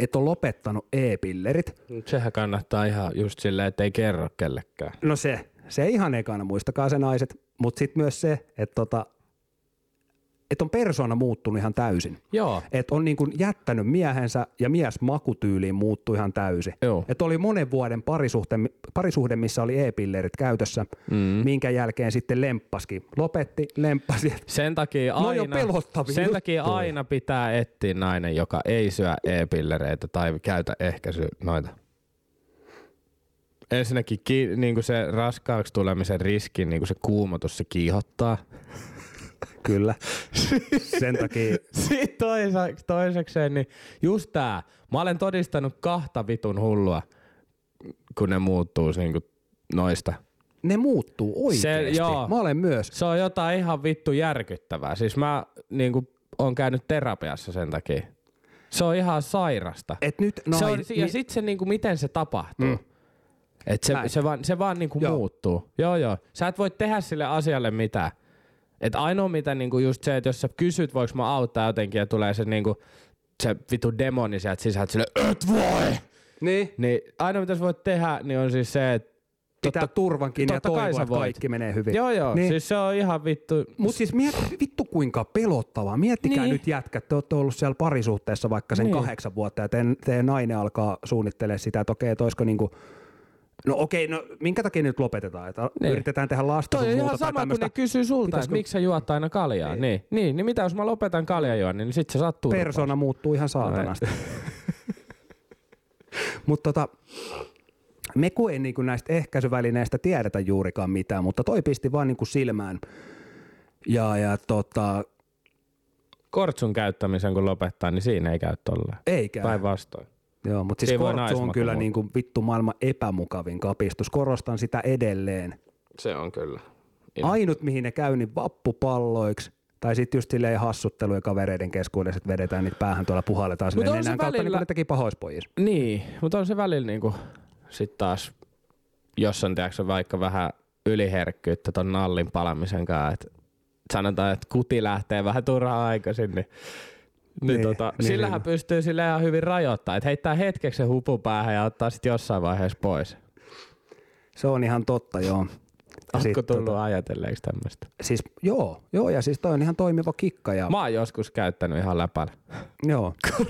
että on lopettanut e-pillerit. Sehän kannattaa ihan just silleen, että ei kerro kellekään. No se, se ihan ekana, muistakaa se naiset, mutta sitten myös se, että tota, että on persona muuttunut ihan täysin. Joo. Että on niin kuin jättänyt miehensä ja mies makutyyliin muuttui ihan täysin. Joo. Että oli monen vuoden parisuhde, parisuhde missä oli e-pillerit käytössä, mm. minkä jälkeen sitten lemppaskin. Lopetti, lemppasi. Sen takia No aina, jo pelottavia sen takia aina pitää etsiä nainen, joka ei syö e-pillereitä tai käytä ehkäisy noita. Ensinnäkin ki, niin kuin se raskaaksi tulemisen riski, niin kuin se kuumotus, se kiihottaa. Kyllä. Sen takia, Sitten toiseksi, toisekseen, niin just tää. Mä olen todistanut kahta vitun hullua, kun ne muuttuu niin kuin noista. ne muuttuu oikeasti. joo. Mä olen myös. Se on jotain ihan vittu järkyttävää. Siis mä niin kuin, on käynyt terapiassa sen takia. Se on ihan sairasta. Et nyt No, se on, nai, ja sitten se niinku, miten se tapahtuu. Mm. Et se, Näin. se, vaan, se vaan niinku Joo. muuttuu. Joo, joo. Sä et voi tehdä sille asialle mitään. Et ainoa mitä niinku just se, että jos sä kysyt, voiko mä auttaa jotenkin ja tulee se niinku, se vitu demoni sieltä sisältä sille, et voi! niin, Niin ainoa mitä sä voit tehdä, niin on siis se, että pitää turvan kiinni ja totta kai toivoa, että kaikki menee hyvin. joo joo, Niin. niin. siis se on ihan vittu, Mutta siis miet, vittu kuinka pelottavaa. Miettikää Niin. nyt jätkät, te olette ollut siellä parisuhteessa vaikka sen Niin. kahdeksan vuotta ja teidän, teidän nainen alkaa suunnittelemaan sitä, että okei, että olisiko niinku, no okei, no minkä takia nyt lopetetaan, että Niin. yritetään tehdä lasta Toi on ihan sama, kun ne kysyy sulta, että miksi sä juot aina kaljaa. Niin, niin, niin mitä jos mä lopetan kaljajuon, niin sit sä saat turpaa. persona muuttuu ihan saatanasti. Mutta tota, me kun ei niinku näistä ehkäisyvälineistä tiedetä juurikaan mitään, mutta toi pisti vaan niinku silmään. Ja, ja tota, Kortsun käyttämisen kun lopettaa, niin siinä ei käy tolleen. eikä. Päinvastoin. Joo, mutta siis kortsu on kyllä muuttaa. niinku vittu maailman epämukavin kapistus. Korostan sitä edelleen. Se on kyllä. Ainut mihin ne käy, niin vappupalloiksi. Tai sitten just silleen hassutteluja kavereiden keskuudessa, että vedetään niitä päähän tuolla puhalletaan sinne nenän kautta, niin välillä- kuin ne teki pahoispojissa. Niin, mutta on se välillä niinku sit taas, jos on tiedätkö, vaikka vähän yliherkkyyttä ton nallin palamisen kanssa, että sanotaan, että kuti lähtee vähän turhaan aikaisin, niin niin, Niin, tota, niin, sillähän niin. pystyy sille ihan hyvin rajoittamaan, että heittää hetkeksi se hupu päähän ja ottaa sitten jossain vaiheessa pois. Se on ihan totta, joo. Sit, tullut tota, ajatelleeksi tämmöistä? siis, joo, joo, ja siis toi on ihan toimiva kikka. Ja, Mä oon joskus käyttänyt ihan läpällä. joo.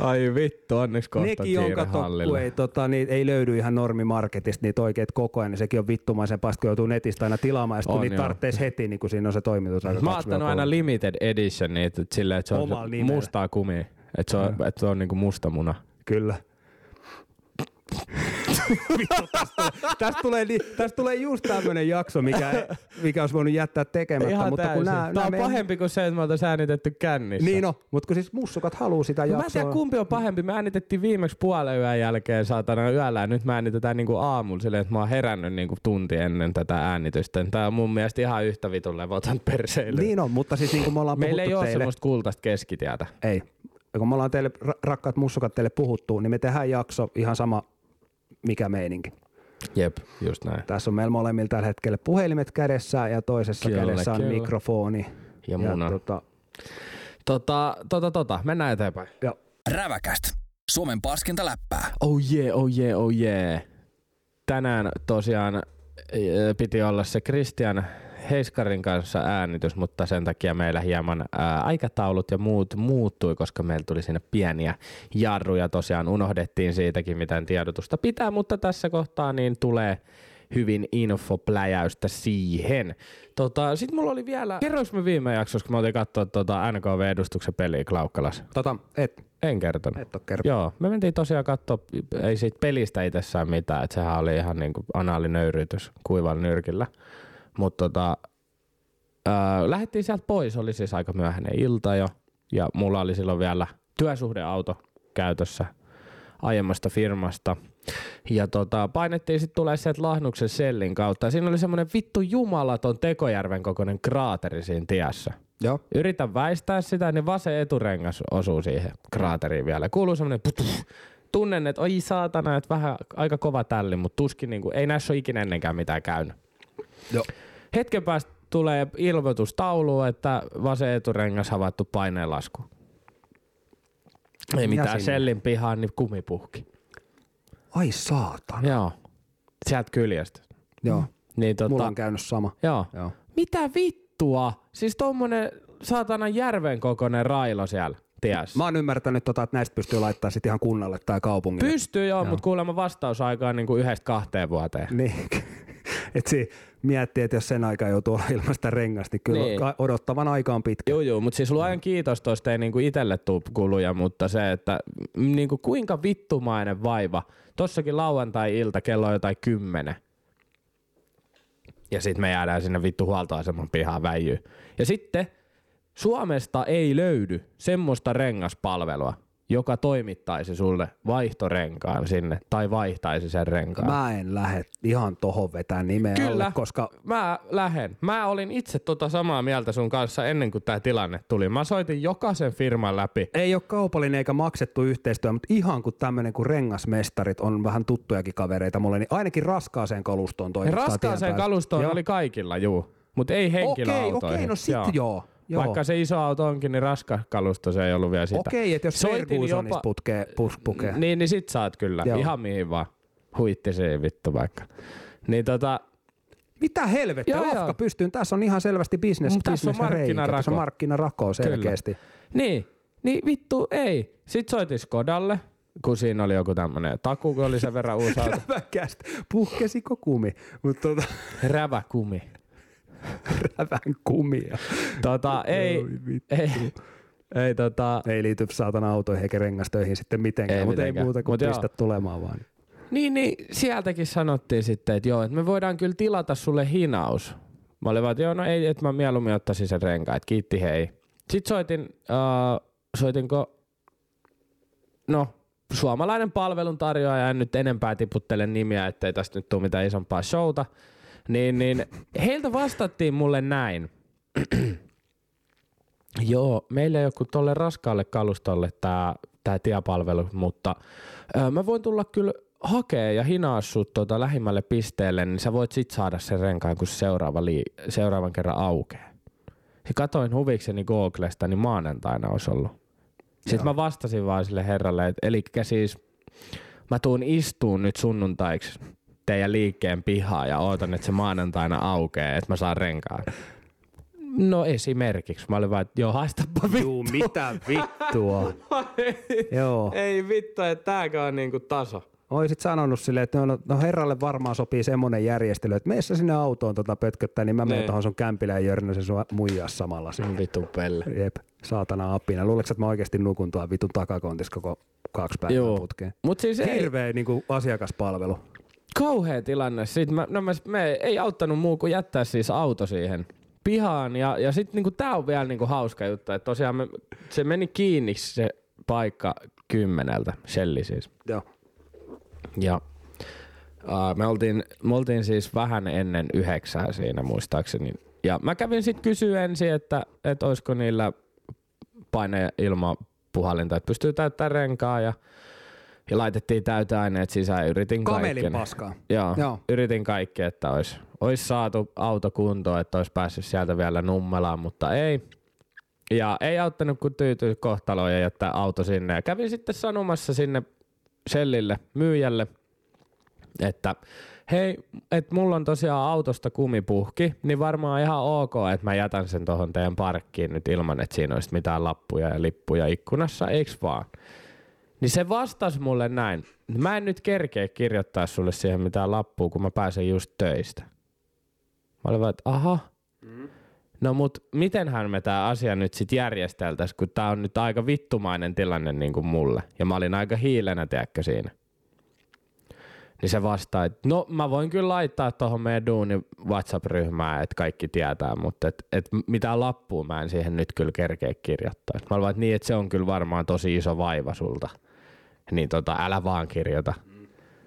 Ai vittu, onneksi kohta Nekin, jonka tokku ei, tota, niin, ei löydy ihan normimarketista niitä oikeita koko ajan, niin sekin on vittumaisen paska, kun joutuu netistä aina tilaamaan, ja kun niitä tarvitsisi heti, niin kun siinä on se toimitusaika. Mä oon ottanut aina limited edition niitä, että silleen, että se on Omalla se nimellä. mustaa kumia. Että se on, että se on niinku musta muna. Kyllä. Vittu, tästä, tulee, tästä, tulee, tästä tulee just tämmönen jakso, mikä, mikä olisi voinut jättää tekemättä. Ihan mutta täysin. kun nää, Tää on meidän- pahempi kuin se, että me oltaisiin äänitetty kännissä. Niin on, mutta kun siis mussukat haluaa sitä No mä en jaksoa. tiedä kumpi on pahempi. Me äänitettiin viimeksi puolen yön jälkeen saatana yöllä ja nyt me äänitetään niinku aamulla silleen, että mä oon herännyt niinku tunti ennen tätä äänitystä. Tää on mun mielestä ihan yhtä vitun levotan perseille. Niin on, mutta siis niin kuin me ollaan Meillä ei ole semmoista kultaista keskitietä. Ei. Ja kun me ollaan teille, ra- rakkaat mussukat, teille puhuttu, niin me tehdään jakso ihan sama mikä meininki. Jep, just näin. Tässä on meillä molemmilla tällä hetkellä puhelimet kädessä ja toisessa Kyllä, kädessä on kyllä. mikrofoni. Ja mun on. tota, Tota, tota, tota, mennään eteenpäin. ja, Räväkäst. Suomen paskinta läppää. Oh yeah, oh yeah, oh yeah. Tänään tosiaan äh, piti olla se Christian Heiskarin kanssa äänitys, mutta sen takia meillä hieman ää, aikataulut ja muut muuttui, koska meillä tuli sinne pieniä jarruja. Tosiaan unohdettiin siitäkin, miten tiedotusta pitää, mutta tässä kohtaa niin tulee hyvin infopläjäystä siihen. Tota, Sitten mulla oli vielä, kerroinko me viime jaksossa, kun me oltiin katsoa tota NKV-edustuksen peliä Klaukkalassa? tota, et, En kertonut. et ole kertonut. Joo, me mentiin tosiaan katsoa, ei siitä pelistä itsessään mitään, että sehän oli ihan niinku anaalinöyrytys kuivalla nyrkillä. Mutta tota, lähdettiin sieltä pois, oli siis aika myöhäinen ilta jo, ja mulla oli silloin vielä työsuhdeauto käytössä aiemmasta firmasta. Ja tota, painettiin sitten tulee sieltä Lahnuksen sellin kautta. Ja siinä oli semmoinen vittu jumalaton Tekojärven kokoinen kraateri siinä tiessä. Joo. Yritän väistää sitä, niin vasen eturengas osuu siihen kraateriin vielä. Kuuluu semmoinen. Tunnen, että oi saatana, että vähän aika kova tälli, mutta tuskin niinku, ei näissä ole ikinä ennenkään mitään käynyt. Joo. Hetken päästä tulee ilmoitustaulu, että vasen eturengas havaittu paineenlasku. Ei mitään, sellin pihaan, niin kumipuhki. Ai saatana. Joo. Sieltä kyljestä. Joo. Niin tota, Mulla on käynyt sama. joo. Joo. Mitä vittua? Siis tommonen saatana järven kokoinen railo siellä tiessä. Mä oon ymmärtänyt, tota, että näistä pystyy laittaa sit ihan kunnalle tai kaupungille. Pystyy joo, mutta kuulemma vastausaikaa niin kuin yhdestä kahteen vuoteen. Niin. Et si miettii, että jos sen aikaa joutuu olla sitä rengasta, niin kyllä Niin. odottavan aika on pitkä. Joo, joo, mutta siis luojan kiitos tosta ei niinku itelle tuu kuluja, mutta se, että niinku kuinka vittumainen vaiva. Tossakin lauantai-ilta kello on jotain kymmenen. Ja sitten me jäädään sinne vittu huoltoaseman pihaan väijyyn. Ja sitten Suomesta ei löydy semmoista rengaspalvelua, joka toimittaisi sulle vaihtorenkaan sinne tai vaihtaisi sen renkaan. Mä en lähde ihan tohon vetää nimeä Kyllä. alle, koska Mä lähen. Mä olin itse tota samaa mieltä sun kanssa ennen kuin tämä tilanne tuli. Mä soitin jokaisen firman läpi. ei ole kaupallinen eikä maksettu yhteistyö, mutta ihan kuin tämmöinen kuin rengasmestarit on vähän tuttujakin kavereita mulle, niin ainakin raskaaseen kalustoon toimittaa raskaaseen kalustoon Joo. oli kaikilla, juu. Mutta ei Okei, henkilöautoihin. okei, no sit joo. joo. Vaikka se iso auto onkin, niin raska kalusto se ei ollut vielä sitä. Okei, että jos Soitin jopa- putkee, pus, pukee. Niin, niin sit saat kyllä. Joo. Ihan mihin vaan. Huittisiin vittu vaikka. Niin tota, Mitä helvettiä, Joo, Lafka joo. pystyy. Tässä on ihan selvästi business, Mut tässä on business reikä. markkinarako. Tässä on markkinarako selkeästi. niin, niin vittu ei. Sit soitin Skodalle, kun siinä oli joku tämmönen taku, kun oli sen verran uusi auto. Räväkästä. Puhkesiko kumi? Mutta tota, Räväkumi. Rävän kumia. Tota, ei, ei, ei tota, Ei liity saatana autoihin eikä rengastöihin sitten mitenkään, Ei mutta ei mitenkään. muuta kuin Mut joo. pistä tulemaan vaan. Niin, niin sieltäkin sanottiin sitten, että joo, että me voidaan kyllä tilata sulle hinaus. Mä olin vaan, että joo, no ei, että mä mieluummin ottaisin sen renkaan, että kiitti hei. Sitten soitin, uh, soitinko, no suomalainen palveluntarjoaja, en nyt enempää tiputtele nimiä, ettei tästä nyt tule mitään isompaa showta. Niin, niin heiltä vastattiin mulle näin. Joo, meillä ei ole kuin tolle raskaalle kalustolle tämä tää tiepalvelu, mutta ö, mä voin tulla kyllä hakee ja hinaa sut tota lähimmälle pisteelle, niin sä voit sit saada sen renkaan, kun se seuraava lii- seuraavan kerran aukeaa. Ja katoin huvikseni Googlesta, niin maanantaina olisi ollut. Sitten mä vastasin vaan sille herralle, että eli siis mä tuun istuun nyt sunnuntaiksi teidän liikkeen pihaa ja ootan, että se maanantaina aukeaa, että mä saan renkaan. No esimerkiksi. Mä olin vaan, että joo, haistapa vittu. Juu, mitä vittua. Joo. Ei vittu, että tääkö on niinku taso. Oisit sanonut silleen, että no, no herralle varmaan sopii semmoinen järjestely, että meissä sinne autoon tota pötköttää, niin mä menen Niin. tuohon sun kämpilään ja jörnösen sua muijaa samalla. siinä. Vittu pelle. Jep, saatana apina. Luuletko, että mä oikeasti nukun tuon vitun takakontissa koko kaksi päivää Joo. putkeen? Mut siis ei, Hirveä niin kuin asiakaspalvelu. Kauhea tilanne. Sitten mä, no mä, me ei auttanut muu kuin jättää siis auto siihen pihaan. Ja, ja sitten niinku, tää on vielä niinku hauska juttu, että tosiaan me, se meni kiinni se paikka kymmeneltä, Shelli siis. Joo. Ja uh, me, oltiin, me oltiin siis vähän ennen yhdeksää siinä muistaakseni. Ja mä kävin sitten kysyä ensin, että, että olisiko niillä paine ilmapuhallinta, että pystyy täyttämään renkaa ja, ja laitettiin täyteaineet sisään. Yritin Kamelin paskaa. Joo, Joo. Yritin kaikki, että olisi, olisi saatu auto kuntoon, että olisi päässyt sieltä vielä nummelaan, mutta ei. Ja ei auttanut kun tyytyy kohtaloon ja jättää auto sinne. Ja kävin sitten sanomassa sinne Shellille, myyjälle, että hei, että mulla on tosiaan autosta kumipuhki, niin varmaan ihan ok, että mä jätän sen tuohon teidän parkkiin nyt ilman, että siinä olisi mitään lappuja ja lippuja ikkunassa, eiks vaan? Niin se vastasi mulle näin. Mä en nyt kerkeä kirjoittaa sulle siihen mitään lappua, kun mä pääsen just töistä. Mä olin vaan, että aha. No mut mitenhän me tää asia nyt sit järjesteltäis, kun tää on nyt aika vittumainen tilanne niin kuin mulle. Ja mä olin aika hiilenä, tiedätkö siinä. Niin se vastaa, että no mä voin kyllä laittaa tuohon meidän duunin WhatsApp-ryhmään, että kaikki tietää, mutta et, et mitään lappua mä en siihen nyt kyllä kerkeä kirjoittaa. Mä olin, että niin, että se on kyllä varmaan tosi iso vaiva sulta. Niin tota, älä vaan kirjoita.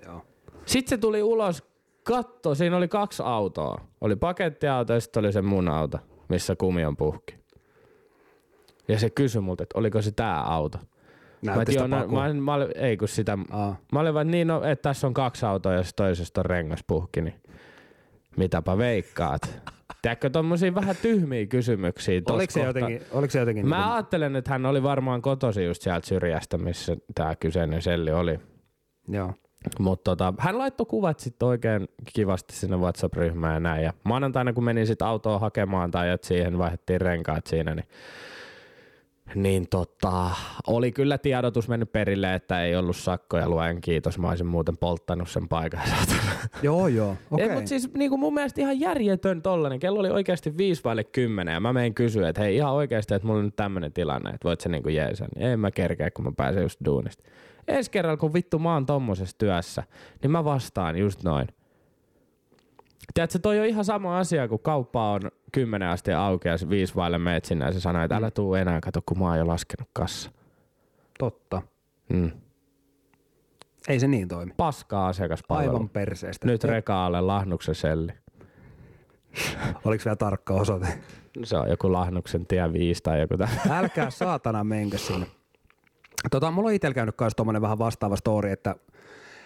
Joo. Sitten se tuli ulos, katto, siinä oli kaksi autoa. Oli pakettiauto ja sitten oli se mun auto, missä kumi on puhki. Ja se kysyi multa, että oliko se tää auto. Mä, Näytti et, joo, mä, mä, olin- ei kun sitä, Aa. mä olin vaan, että niin, no, että tässä on kaksi autoa ja se toisesta on rengas puhki, niin mitäpä veikkaat. Tiedätkö, tommosia vähän tyhmiä kysymyksiä Oliko se, jotenkin, oliko se jotenkin... Mä niinku- ajattelen, että hän oli varmaan kotosi just sieltä syrjästä, missä tämä kyseinen selli oli. Joo. Mutta tota, hän laittoi kuvat sitten oikein kivasti sinne WhatsApp-ryhmään ja näin. Ja maanantaina, kun menin sitten autoa hakemaan tai että siihen vaihdettiin renkaat siinä, niin, niin tota, oli kyllä tiedotus mennyt perille, että ei ollut sakkoja luen kiitos. Mä olisin muuten polttanut sen paikan. Joo, joo. Okei. Ei, mutta siis niinku mun mielestä ihan järjetön tollanen. Kello oli oikeasti viisi vaille kymmenen ja mä menin kysyä, että hei ihan oikeasti, että mulla on nyt tämmönen tilanne, että voit sä niinku. Niin en mä kerkeä, kun mä pääsen just duunista. Ensi kerralla, kun vittu mä oon tommosessa työssä, niin mä vastaan just noin. Tiedätkö, toi on ihan sama asia, kun kauppa on kymmenen asti auki ja viisi vaille meet sinne ja se sanoo, että älä tuu enää, kato kun mä oon jo laskenut kassa. Totta. Mm. Ei se niin toimi. Paskaa asiakaspalvelu. Aivan perseestä. Nyt rekaalle lahnuksen selli. Oliko vielä tarkka osoite? Se on joku lahnuksen tie 5 tai joku tämmöinen. Älkää saatana menkö sinne. Tota, mulla on itsellä käynyt kanssa tommonen vähän vastaava story, että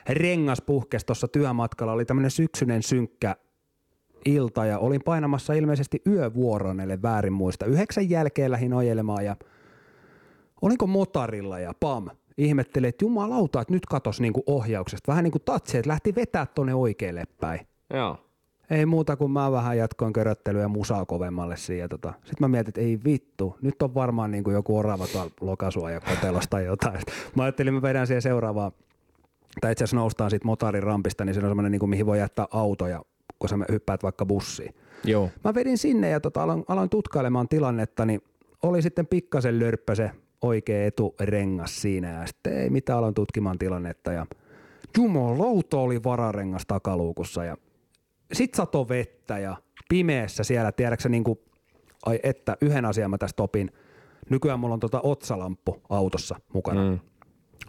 rengas puhkesi tuossa työmatkalla. Oli tämmönen syksyinen synkkä ilta ja olin painamassa ilmeisesti yövuoroon, ellei väärin muista. Yhdeksän jälkeen lähdin ojelemaan ja olinko motarilla ja pam, ihmettelin, että jumalauta, että nyt katos niinku ohjauksesta. Vähän niin kuin tatsi, että lähti vetää tonne oikealle päin. Joo. Ei muuta kuin mä vähän jatkoin köröttelyä ja musaa kovemmalle siihen. Tota. Sitten mä mietin, että ei vittu, nyt on varmaan niin kuin joku orava tuolla lokasua ja kotelosta tai jotain. Mä ajattelin, mä vedän siihen seuraavaan, tai itse asiassa noustaan siitä motarin rampista, niin se on semmoinen, niin kuin, mihin voi jättää autoja, kun sä hyppäät vaikka bussiin. Joo. Mä vedin sinne ja tota, aloin, aloin tutkailemaan tilannetta, niin oli sitten pikkasen lörppö se oikea eturengas siinä ja sitten ei mitään aloin tutkimaan tilannetta ja jumalauta oli vararengas takaluukussa ja sit sato vettä ja pimeässä siellä, tiedätkö niin kuin, ai että yhden asian mä tästä opin. Nykyään mulla on tota otsalamppu autossa mukana. Mm.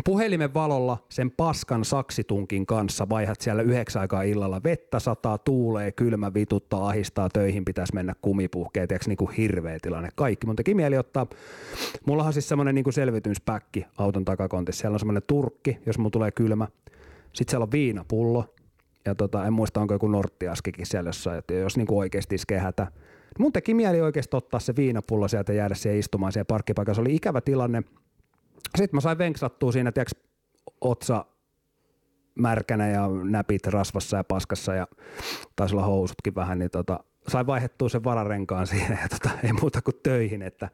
Puhelimen valolla sen paskan saksitunkin kanssa vaihat siellä yhdeksän aikaa illalla. Vettä sataa, tuulee, kylmä vituttaa, ahistaa, töihin pitäisi mennä kumipuhkeet, tiedätkö, niin kuin hirveä tilanne. Kaikki. Mun teki mieli ottaa, mullahan siis semmoinen niin selvityspäkki auton takakontissa. Siellä on semmoinen turkki, jos mulla tulee kylmä. Sitten siellä on viinapullo, ja tota, en muista onko joku norttiaskikin siellä jossain, että jos niinku oikeasti iskee hätä. Mun teki mieli oikeasti ottaa se viinapullo sieltä ja jäädä siihen istumaan siellä parkkipaikassa. Se oli ikävä tilanne. Sitten mä sain venksattua siinä, tiiäks, otsa märkänä ja näpit rasvassa ja paskassa ja taisi olla housutkin vähän, niin tota, sain vaihdettua sen vararenkaan siihen ja tota, ei muuta kuin töihin, että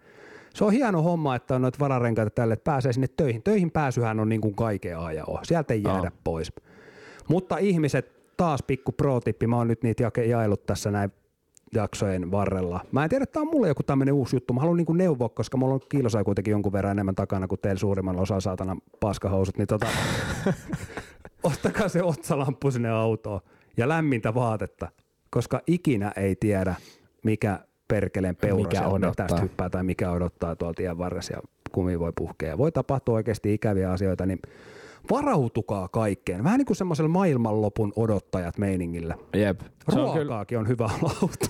se on hieno homma, että on noita vararenkaita tälle, että pääsee sinne töihin. Töihin pääsyhän on niin kuin kaiken ajan on. Sieltä ei jäädä Joo. pois. Mutta ihmiset, taas pikku pro-tippi, mä oon nyt niitä jaellut tässä näin jaksojen varrella. Mä en tiedä, että tämä on mulle joku tämmöinen uusi juttu. Mä haluan niinku neuvoa, koska mulla on kiilosai kuitenkin jonkun verran enemmän takana kuin teillä suurimmalla osaa saatana paskahousut. Niin tota, ostakaa se otsalamppu sinne autoon ja lämmintä vaatetta, koska ikinä ei tiedä, mikä perkeleen peura Mikä odottaa. tästä hyppää tai mikä odottaa tuolla tien varressa ja kumi voi puhkea. Voi tapahtua oikeasti ikäviä asioita, niin varautukaa kaikkeen. Vähän niin kuin semmoisella maailmanlopun odottajat meiningillä. Jep. Se on kyllä, Ruokaakin on hyvä olla auto.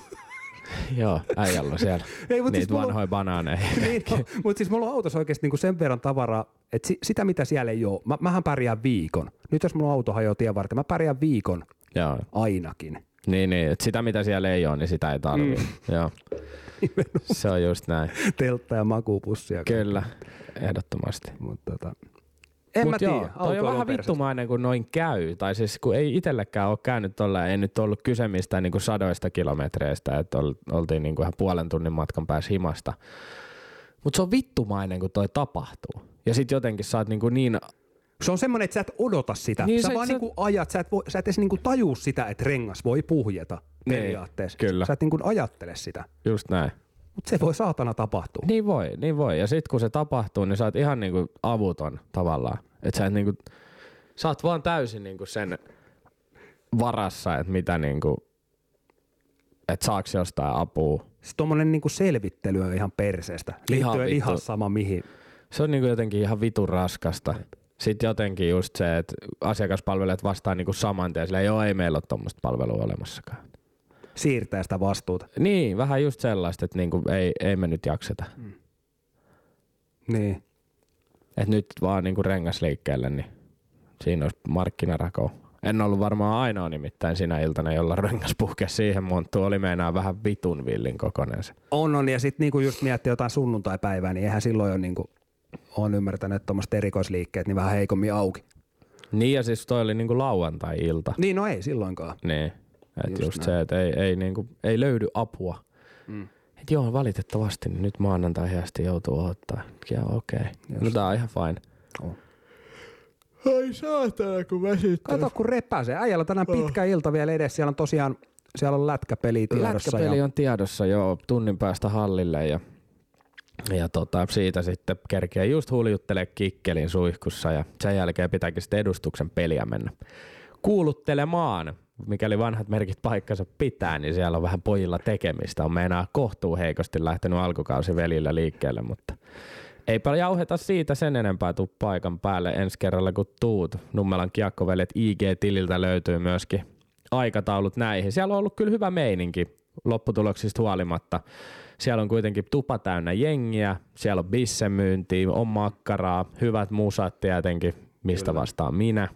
joo, äijällä siellä Ei, mut niitä siis mulla on- vanhoja banaaneja. niin, no, mutta siis mulla on autossa oikeasti niinku sen verran tavaraa, että si, sitä mitä siellä ei ole, mä, mähän pärjään viikon. Nyt jos mulla auto hajoaa tien varten, mä pärjään viikon joo. ainakin. Niin, niin, että sitä mitä siellä ei ole, niin sitä ei tarvii. Mm. Joo. Se on just näin. Teltta ja makupussia. Kyllä, ehdottomasti. Mutta tota, en mä Mut joo, tiedä. toi on vähän vittumainen, kun noin käy. Tai siis kun ei itsellekään ole käynyt tolla, ei nyt ollut kyse mistään niin kuin sadoista kilometreistä, että ol, oltiin niin kuin ihan puolen tunnin matkan päässä himasta. Mutta se on vittumainen, kun toi tapahtuu. Ja sitten jotenkin sä oot niin, kuin niin Se on semmoinen, että sä et odota sitä. Niin, Niin, sä sä- vaan sä- niinku ajat, sä et, voi, sä et edes niinku tajuu sitä, että rengas voi puhjeta Niin, periaatteessa. kyllä. Sä et niinku ajattele sitä. just näin. Mutta se voi saatana tapahtua. Niin voi, niin voi. Ja sitten kun se tapahtuu, niin sä oot ihan niinku avuton tavallaan. Että sä et niinku, sä oot vaan täysin niinku sen varassa, että mitä niinku, että saaks jostain apua. Sitten tuommoinen niinku selvittely on ihan perseestä. Ihan Liittyen ihan vittu. sama mihin. Se on niinku jotenkin ihan vitun raskasta. Sitten jotenkin just se, että asiakaspalvelijat vastaa niinku saman tien, silleen, joo ei meillä ole tuommoista palvelua olemassakaan. Siirtää sitä vastuuta. Niin, vähän just sellaista, että niinku ei, ei me nyt jakseta. Niin. Et nyt vaan niinku rengasliikkeelle, niin siinä olisi markkinarako. En ollut varmaan ainoa nimittäin sinä iltana, jolla rengas puhkesi siihen monttuun. Oli meinaa vähän vitun villin kokonen se. On, on. Ja sitten niinku just miettii jotain sunnuntaipäivää, niin eihän silloin ole niinku, on ymmärtänyt, että tuommoiset erikoisliikkeet niin vähän heikommin auki. Niin ja siis toi oli niinku lauantai-ilta. Niin, no ei silloinkaan. Niin. Et Just just, näin. se, että ei, ei, niinku, ei löydy apua. Mm. Et joo, valitettavasti niin nyt maanantai asti joutuu ottaa. Joo, okei. Okay. No tää on ihan fine. On. Ai saatana, kun väsyttää. Kato, kun repäsee. Äijällä tänään pitkä ilta vielä edessä. Siellä on tosiaan siellä on lätkäpeli tiedossa. Lätkäpeli ja on tiedossa jo tunnin päästä hallille ja, ja tota, siitä sitten kerkeä just huljuttelee kikkelin suihkussa ja sen jälkeen pitääkin sitten edustuksen peliä mennä kuuluttelemaan. Mikäli vanhat merkit paikkansa pitää, niin siellä on vähän pojilla tekemistä. On meinaa kohtuu heikosti lähtenyt alkukausi velillä liikkeelle, mutta eipä jauheta siitä sen enempää tuu paikan päälle ensi kerralla kun tuut. Nummelan kiekkoveljet IG-tililtä löytyy myöskin aikataulut näihin. Siellä on ollut kyllä hyvä meininki lopputuloksista huolimatta. Siellä on kuitenkin tupa täynnä jengiä, siellä on bissemyyntiä, on makkaraa, hyvät musat tietenkin, mistä vastaan minä.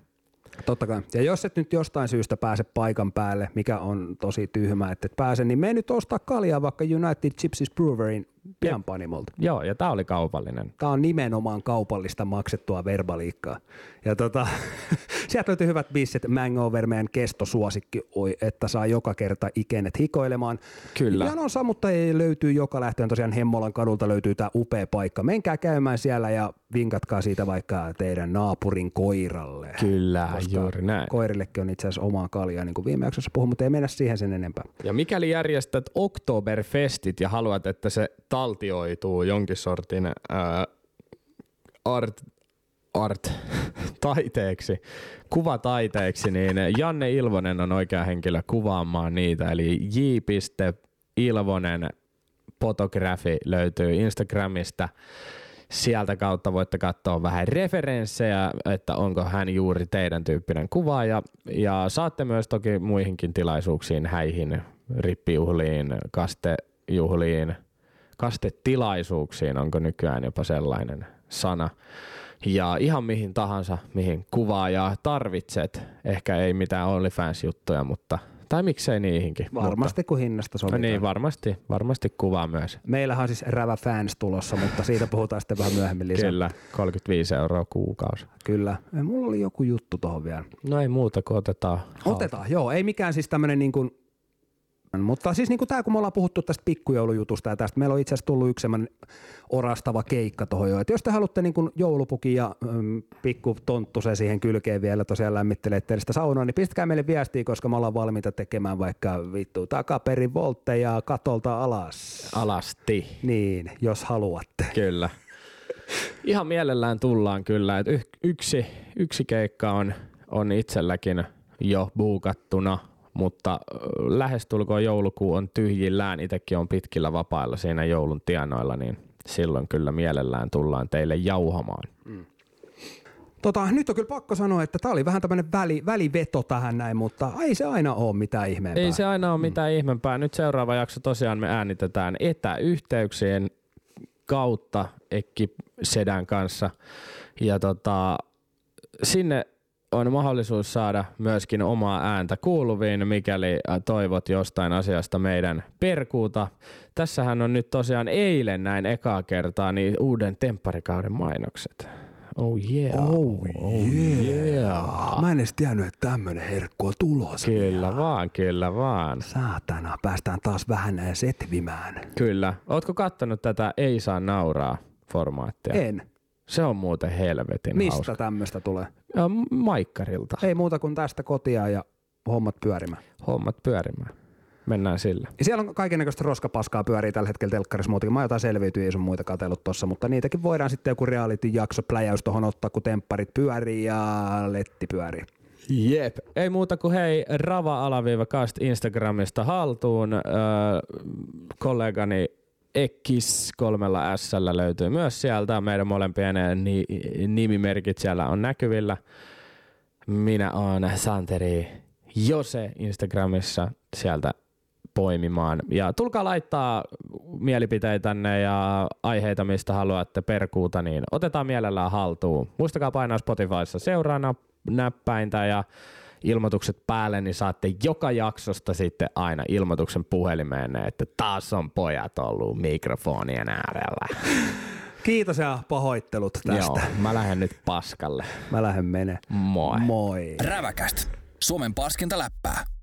Totta kai. Ja jos et nyt jostain syystä pääse paikan päälle, mikä on tosi tyhmä, että et pääse, niin mene nyt ostaa kaljaa vaikka United Gypsies Brewerin pianpanimolta. Joo, ja tää oli kaupallinen. Tämä on nimenomaan kaupallista maksettua verbaliikkaa. Ja tota, sieltä löytyy hyvät bisset. Mangover, meidän kestosuosikki, oi, että saa joka kerta ikenet hikoilemaan. Kyllä. Janon sammuttajia löytyy joka lähtöön. Tosiaan Hemmolan kadulta löytyy tämä upea paikka. Menkää käymään siellä ja vinkatkaa siitä vaikka teidän naapurin koiralle. Kyllä, Koska juuri näin. Koirillekin on itse asiassa omaa kaljaa, niin kuin viime jaksossa puhuin, mutta ei mennä siihen sen enempää. Ja mikäli järjestät Oktoberfestit ja haluat, että se taltioituu jonkin sortin ää, art, art taiteeksi, kuvataiteeksi, niin Janne Ilvonen on oikea henkilö kuvaamaan niitä. Eli j.ilvonen fotografi löytyy Instagramista. Sieltä kautta voitte katsoa vähän referenssejä, että onko hän juuri teidän tyyppinen kuvaaja. Ja saatte myös toki muihinkin tilaisuuksiin, häihin, rippijuhliin, kastejuhliin, kastetilaisuuksiin, onko nykyään jopa sellainen sana. Ja ihan mihin tahansa, mihin kuvaajaa tarvitset. Ehkä ei mitään OnlyFans-juttuja, mutta tai miksei niihinkin. Varmasti kun hinnasta Mutta, sovitaan. niin, varmasti, varmasti kuvaa myös. Meillähän on siis Rävä Fans tulossa, mutta siitä puhutaan sitten vähän myöhemmin lisää. Kyllä, 35 euroa kuukausi. Kyllä. Mulla oli joku juttu tuohon vielä. No ei muuta kuin otetaan. Otetaan, joo. Ei mikään siis tämmöinen niin kuin, mutta siis niin kuin tämä, kun me ollaan puhuttu tästä pikkujoulujutusta ja tästä, meillä on itse asiassa tullut yksi orastava keikka tuohon jo. Että jos te haluatte niin kuin joulupukin ja mm, pikku tonttu se siihen kylkeen vielä tosiaan lämmittelee sitä saunaa, niin pistäkää meille viestiä, koska me ollaan valmiita tekemään vaikka vittu takaperin voltteja katolta alas. Alasti. Niin, jos haluatte. Kyllä. Ihan mielellään tullaan kyllä. Et yksi, yksi keikka on, on itselläkin jo buukattuna, mutta lähestulkoon joulukuu on tyhjillään. Itsekin on pitkillä vapailla siinä joulun tienoilla, niin silloin kyllä mielellään tullaan teille jauhamaan. Tota, nyt on kyllä pakko sanoa, että tämä oli vähän tämmöinen väli, väliveto tähän näin, mutta ei se aina ole mitään ihmeempää. Ei se aina ole mitään mm. ihmeempää. Nyt seuraava jakso tosiaan me äänitetään etäyhteyksien kautta Ekki Sedän kanssa. Ja tota, sinne on mahdollisuus saada myöskin omaa ääntä kuuluviin, mikäli toivot jostain asiasta meidän perkuuta. Tässähän on nyt tosiaan eilen näin ekaa kertaa niin uuden tempparikauden mainokset. Oh yeah. Oh, yeah. Mä en edes tiennyt, että tämmönen herkku on tulossa. Kyllä vaan, kyllä vaan. Saatana, päästään taas vähän näin setvimään. Kyllä. Ootko kattonut tätä Ei saa nauraa formaattia? En. Se on muuten helvetin Mistä hauska. tämmöistä tulee? Ja Maikkarilta. Ei muuta kuin tästä kotia ja hommat pyörimään. Hommat pyörimään. Mennään sillä. Ja siellä on kaikennäköistä roskapaskaa pyörii tällä hetkellä telkkarissa muutenkin. Mä jotain selviytyy, ei sun muita katsellut tossa, mutta niitäkin voidaan sitten joku reality-jakso, pläjäys tohon ottaa, kun tempparit pyörii ja letti pyörii. Jep. Ei muuta kuin hei, rava-alaviiva-cast Instagramista haltuun. Öö, kollegani Ekkis kolmella s löytyy myös sieltä. Meidän molempien ni- nimimerkit siellä on näkyvillä. Minä oon Santeri Jose Instagramissa sieltä poimimaan. Ja tulkaa laittaa mielipiteitänne ja aiheita, mistä haluatte perkuuta, niin otetaan mielellään haltuun. Muistakaa painaa Spotifyssa seuraa näppäintä ja ilmoitukset päälle, niin saatte joka jaksosta sitten aina ilmoituksen puhelimeenne, että taas on pojat ollut mikrofonien äärellä. Kiitos ja pahoittelut tästä. Joo, mä lähden nyt paskalle. Mä lähden menee. Moi. Moi. Räväkäst. Suomen paskinta läppää.